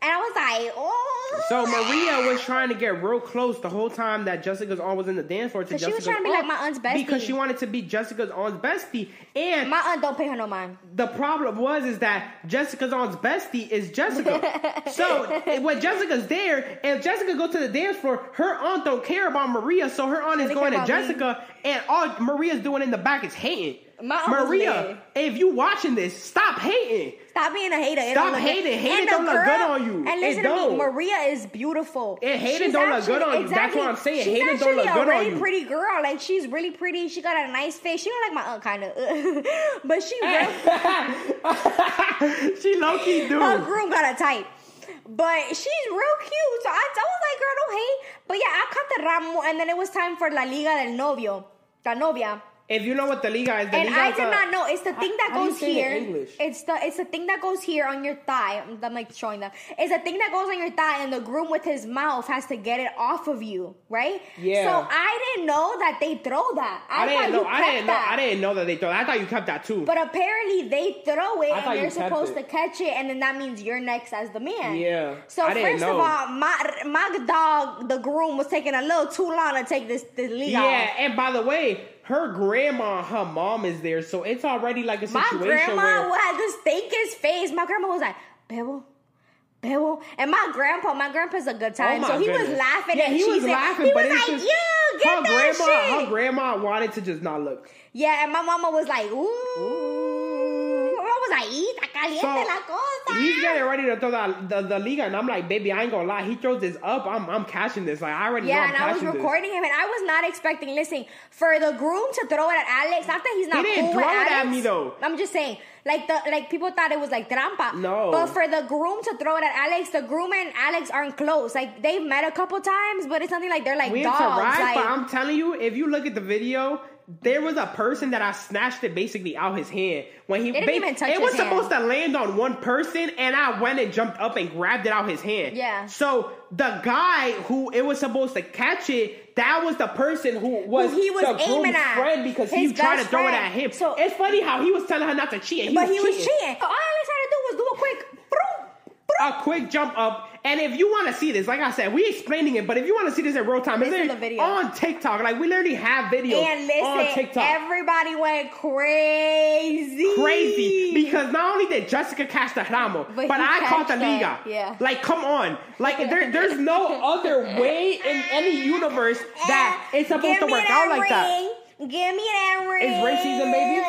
and I was like, oh. So Maria was trying to get real close the whole time that Jessica's on was in the dance floor to she was trying to be like my aunt's bestie. because she wanted to be Jessica's aunt's bestie. And my aunt don't pay her no mind. the problem was is that Jessica's aunt's bestie is Jessica. so eh, when Jessica's there, if Jessica go to the dance floor, her aunt don't care about Maria, so her aunt is going to about me. Jessica, and all Maria's doing in the back is hating. My Maria, if you watching this, stop hating. Stop being a hater. It Stop look hating. Hating don't look good on you. And listen to me, Maria is beautiful. And hating She's don't look good actually- on you. That's what I'm saying. She's Hating don't look actually good a on really you. pretty girl. Like she's really pretty. She got a nice face. She don't like my aunt, kind of, but she real, she low key do. her groom got a type. But she's real cute. So I, I was like, girl, don't hate. But yeah, I cut the ramo, and then it was time for La Liga del Novio. La novia. If you know what the liga is, the And liga I is did a- not know. It's the thing that how do you goes say here. It's the it's the thing that goes here on your thigh. I'm, I'm like showing them. It's the thing that goes on your thigh, and the groom with his mouth has to get it off of you, right? Yeah. So I didn't know that they throw that. I, I didn't know. I didn't know. that. I didn't know that they thought. I thought you kept that too. But apparently they throw it, and you're you supposed it. to catch it, and then that means you're next as the man. Yeah. So I didn't first know. of all, my my dog, the groom, was taking a little too long to take this this lead off. yeah, and by the way, her grandma, her mom is there, so it's already like a situation. My grandma where. had the stinkest face. My grandma was like, Bebo, Bebo. And my grandpa, my grandpa's a good oh time. Oh so he was laughing Yeah, and he was cheesing. laughing, He but was it's like, just yeah, get her that grandma, shit. her grandma wanted to just not look. yeah, and my mama was like, ooh. My like, está caliente So, la cosa. He's getting ready to throw that the, the liga, and I'm like, baby, I ain't gonna lie. He throws this up, I'm I'm catching this. Like I already know Yeah, I'm and I was catching this. recording him, and I was not expecting. Listen, for the groom to throw it at Alex, not that he's not didn't cool with throw it at me, though. I'm just saying, like the like people thought it was like trampa. No. but for the groom to throw it at Alex, the groom and Alex aren't close. Like they've met a couple times, but it's nothing like they're like We dogs. interact, like, but I'm telling you, if you look at the video, there was a person that I snatched it basically out his hand when he. didn't even touch It was hand. supposed to land on one person, and I went and jumped up and grabbed it out his hand. Yeah. So the guy who it was supposed to catch it, that was the person who was, Who he was the aiming at. friend because he was trying to best throw it at him. So- it's funny how he was telling her not to cheat. He but was he was cheating. cheating. All Alex had to do was do a quick. A quick jump up. And if you want to see this, like I said, we explaining it, but if you want to see this in real time, it's This the video. on TikTok. Like we literally have videos And on TikTok. everybody went crazy. Crazy because not only did Jessica catch the ramo, but, But I caught the liga. yeah. Like, come on. Like, there, there's no other way in any universe that it's supposed Give to work out like that. ring. Give me that ring. It's ring season, baby.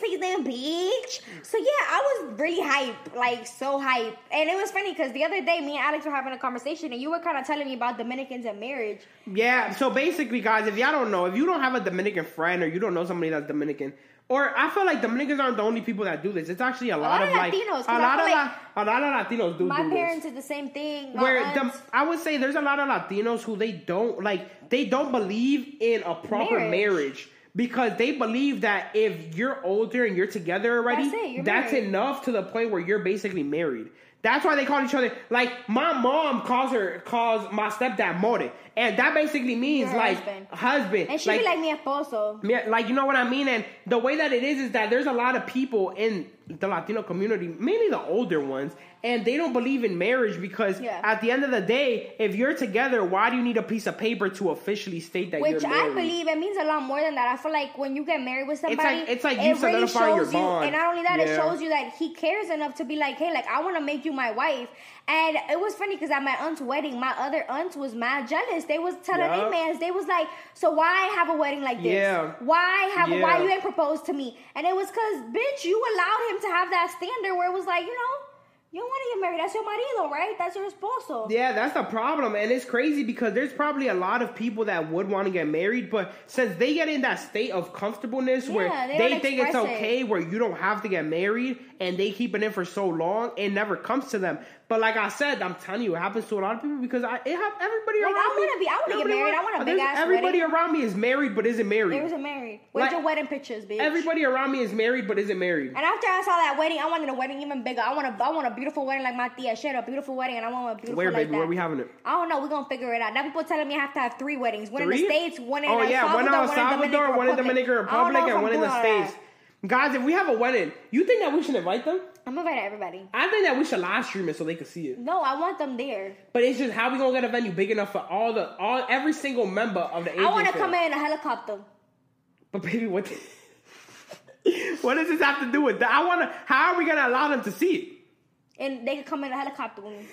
Ring season, bitch. So yeah, I was really hype, like so hype, and it was funny because the other day me and Alex were having a conversation, and you were kind of telling me about Dominicans and marriage. Yeah, so basically, guys, if y'all don't know, if you don't have a Dominican friend or you don't know somebody that's Dominican, or I feel like Dominicans aren't the only people that do this. It's actually a lot, lot of like Latinos, a lot of la- like a lot of Latinos do My do parents this. did the same thing. Where the, I would say there's a lot of Latinos who they don't like they don't believe in a proper Marriage. marriage. Because they believe that if you're older and you're together already, That's it, that's enough to the point where you're basically married. That's why they call each other like my mom calls her calls my stepdad more, and that basically means like husband. husband. and she be like mi esposo. Like you know what I mean, and the way that it is is that there's a lot of people in the Latino community, mainly the older ones, and they don't believe in marriage because Yeah. at the end of the day, if you're together, why do you need a piece of paper to officially state that Which you're I believe it means a lot more than that. I feel like when you get married with somebody, like- it's like it you really solidifying your shows you, and not only that, it shows you that he cares enough to be like, hey, like I want to make you my wife. And it was funny because at my aunt's wedding, my other aunt was mad jealous. They was telling Yup. their mans, they was like, so why have a wedding like this? Yeah. Why have? A, why you ain't proposed to me? And it was cause, bitch, you allowed him to have that standard where it was like, you know. You don't want to get married. That's your marido, right? That's your esposo. Yeah, that's the problem, and it's crazy because there's probably a lot of people that would want to get married, but since they get in that state of comfortableness where they they, think it's express it. okay, where you don't have to get married, and they keep it in for so long, it never comes to them. But like I said, I'm telling you, it happens to a lot of people because I it have everybody Like, around I wanna me. be- I wanna get everybody married. I want a big-ass wedding. Everybody wedding. around me is married but isn't married. There a married. Where's Like- your wedding pictures, bitch? Everybody around me is married but isn't married. And after I saw that wedding, I wanted a wedding even bigger. I want a, I want a beautiful wedding like my tia. She had a beautiful wedding, and I want a beautiful Where, like baby? that. Where we having it? I don't know. We're gonna figure it out. Now people telling me I have to have three weddings: one in Three? the states, one in oh El yeah, Salvador, one in Salvador, one in Dominican Republic, and one in the all that. Guys, if we have a wedding, you think that we should invite them? I'm inviting everybody. I think that we should live stream it so they can see it. No, I want them there. But it's just how we gonna get a venue big enough for all the all every single member of the I want to come in a helicopter. But baby, what? what does this have to do with that? I wanna. How are we gonna allow them to see it? And they can come in a helicopter with me.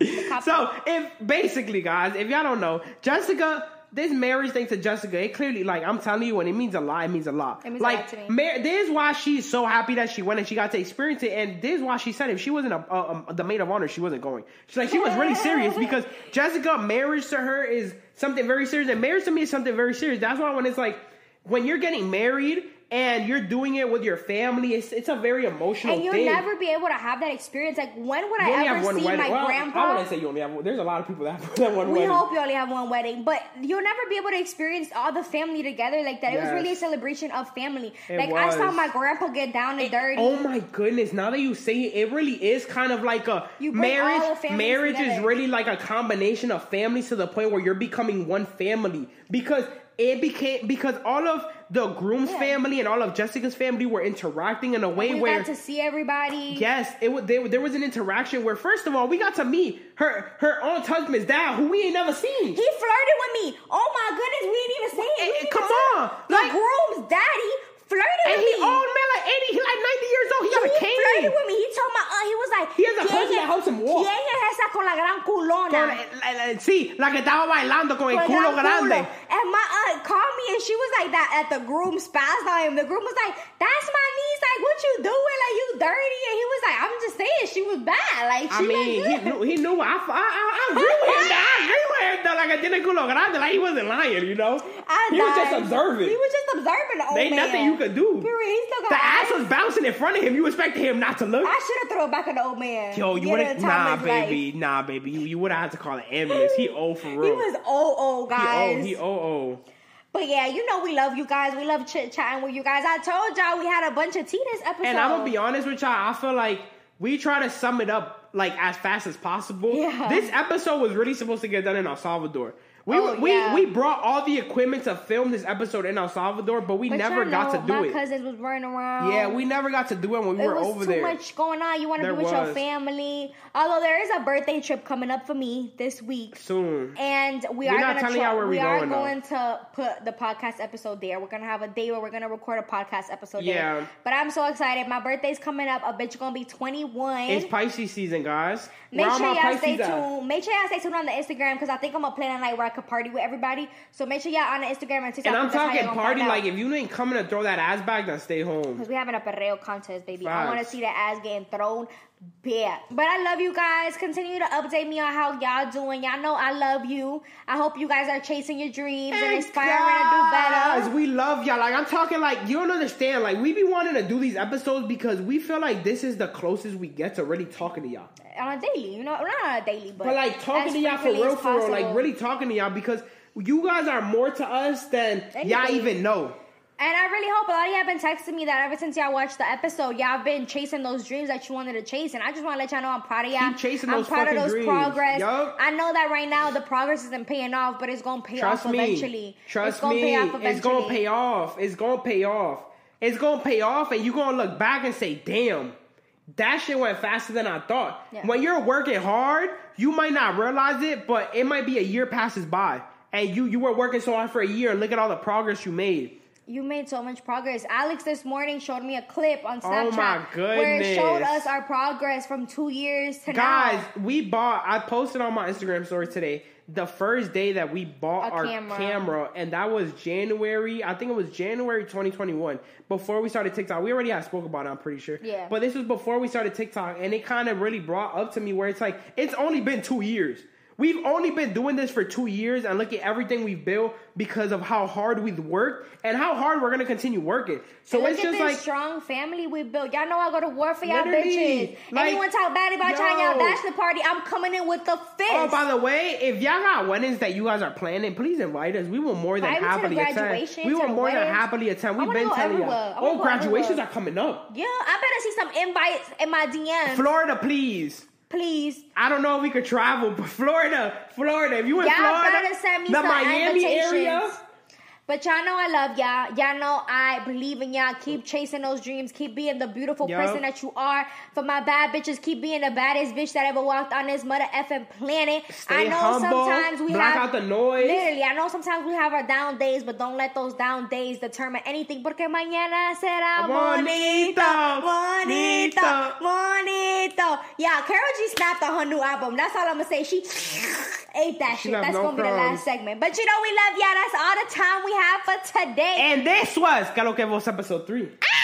Helicopter. So if basically, guys, if y'all don't know, Jessica, this marriage thing to Jessica, it clearly like I'm telling you, when it means a lot, it means a lot. It means a like lot me. mar- this is why she's so happy that she went and she got to experience it, and this is why she said if she wasn't a, a, a- the maid of honor, she wasn't going. She's like she was really serious because Jessica, marriage to her is something very serious, and marriage to me is something very serious. That's why when it's like when you're getting married. And you're doing it with your family. It's, it's a very emotional and you'll thing. never be able to have that experience. Like, when would You I ever see wedding. my well, grandpa? I wouldn't say you only have one. There's a lot of people that have that one We wedding. hope you only have one wedding, but you'll never be able to experience all the family together like that. It was really a celebration of family. It like I saw my grandpa get down and dirty. Oh my goodness! Now that you say it, it really is kind of like a You bring all marriage. Marriage is really like a combination of families to the point where you're becoming one family because it became because all of the groom's Yeah. family and all of Jessica's family were interacting in a way we where we got to see everybody. Yes, it was. There, there was an interaction where, first of all, we got to meet her her aunt husband's dad, who we ain't never seen. He flirted with me. Oh my goodness, we didn't even say it. We eh, come on. it. The Like- groom's daddy flirted and with he old man, like eighty, he like ninety years old. He got a cane. he flirted with me. He told my aunt, he was like, He has a "¿Quién that helps him walk." ¿Quién es esa con la gran culona? Con- la- la- sí, la que estaba bailando con el Con culo grande. culo. And my aunt called me and she was like that at the groom spazzed on him. The groom was like, That's my niece. Like, what you doing? Like, you dirty. And he was like, I'm just saying, she was bad. Like, I she mean, looked he knew, he knew. I, I, I, I agree with him. I agree with him. Though, like I tiene culo grande. Like he wasn't lying, you know. I he was just observing. He was just observing the old ain't man. nothing you could do. Period. He still got The ass eyes. was bouncing in front of him. You expected him not to look. I should have thrown back at the old man. Yo, you would have nah, life. baby, nah, baby. You, you would have had to call an ambulance. He old for real. He was old, old guys. He old. He old. old. But yeah, you know we love you guys. We love chit chatting with you guys. I told y'all we had a bunch of tea this episode. And I'm gonna be honest with y'all. I feel like we try to sum it up like as fast as possible. Yeah. This episode was really supposed to get done in El Salvador. We Oh, we yeah. we brought all the equipment to film this episode in El Salvador, but we But never got know, to do my it. My cousins was running around. Yeah, we never got to do it when we it were was over too there. much going on. You want to be with your family. Although there is a birthday trip coming up for me this week. Soon. And we We're are not gonna telling try, y'all where we are going, going to put the podcast episode there. We're gonna have a day where we're gonna record a podcast episode Yeah. there. But I'm so excited. My birthday's coming up. A bitch gonna be 21. It's Pisces season, guys. Make sure y'all stay uh. tuned. Make sure y'all stay tuned on the Instagram because I think I'm gonna plan a night where I could party with everybody. So make sure y'all on Instagram and TikTok. And I'm talking party like if you ain't coming to throw that ass back, then stay home. Because we having a perreo contest, baby. I want to see that ass getting thrown back. But I love you guys. Continue to update me on how y'all doing. Y'all know I love you. I hope you guys are chasing your dreams and inspiring to do Guys, better. we love y'all. Like I'm talking like you don't understand. Like we be wanting to do these episodes because we feel like this is the closest we get to really talking to y'all. On a daily, you know, not on a daily, but, But like talking to y'all for real, for real, like really talking to y'all because you guys are more to us than y'all even know. And I really hope a lot of y'all been texting me that ever since y'all watched the episode, y'all have been chasing those dreams that you wanted to chase. And I just want to let y'all know I'm proud of y'all. Keep chasing I'm those proud of those dreams. progress. Yup. I know that right now the progress isn't paying off, but it's gonna pay Trust off me. eventually. Trust it's gonna me. Pay off It's gonna pay off. It's gonna pay off. it's gonna pay off, and you're gonna look back and say, "Damn, that shit went faster than I thought." Yeah. When you're working hard, you might not realize it, but it might be a year passes by, and you you were working so hard for a year, and look at all the progress you made. You made so much progress. Alex this morning showed me a clip on Oh Snapchat my where it showed us our progress from two years to Guys, now. Guys, we bought. I posted on my Instagram story today the first day that we bought A our camera. camera. and that was January. I think it was January 2021. Before we started TikTok, we already had spoke about it. I'm pretty sure. Yeah. But this was before we started TikTok, and it kind of really brought up to me where it's like it's only been two years. We've only been doing this for two years, and look at everything we've built because of how hard we've worked and how hard we're gonna continue working. So Look it's just this like strong family we built. Y'all know I go to war for y'all bitches. like, Anyone talk bad about y'all y'all bachelor party, I'm coming in with the fist. Oh, by the way, if y'all got weddings that you guys are planning, please invite us. We will more than Invite me to the happily attend. We to will the more than weddings. happily attend. We've wanna been go telling everywhere. y'all. I wanna Oh, go graduations everywhere. are coming up. yeah, I better see some invites in my DMs. Florida, please. Please. I don't know if we could travel, but Florida, Florida. If you in Y'all Florida, gotta send me the some Miami area. But y'all know I love y'all. Y'all know I believe in y'all. Keep chasing those dreams. Keep being the beautiful Yup. person that you are. For my bad bitches, keep being the baddest bitch that ever walked on this mother effing planet. Stay I know humble, sometimes we block have out the noise. Literally, I know sometimes we have our down days, but don't let those down days determine anything. Porque mañana será bonito, Bonito, bonito, bonito. Yeah, Karol G snapped on her new album. That's all I'm gonna say. She ate that She shit. That's no gonna be the last segment. But you know we love y'all. That's all the time we have for today. And this was KLK Vos episode three. Ah!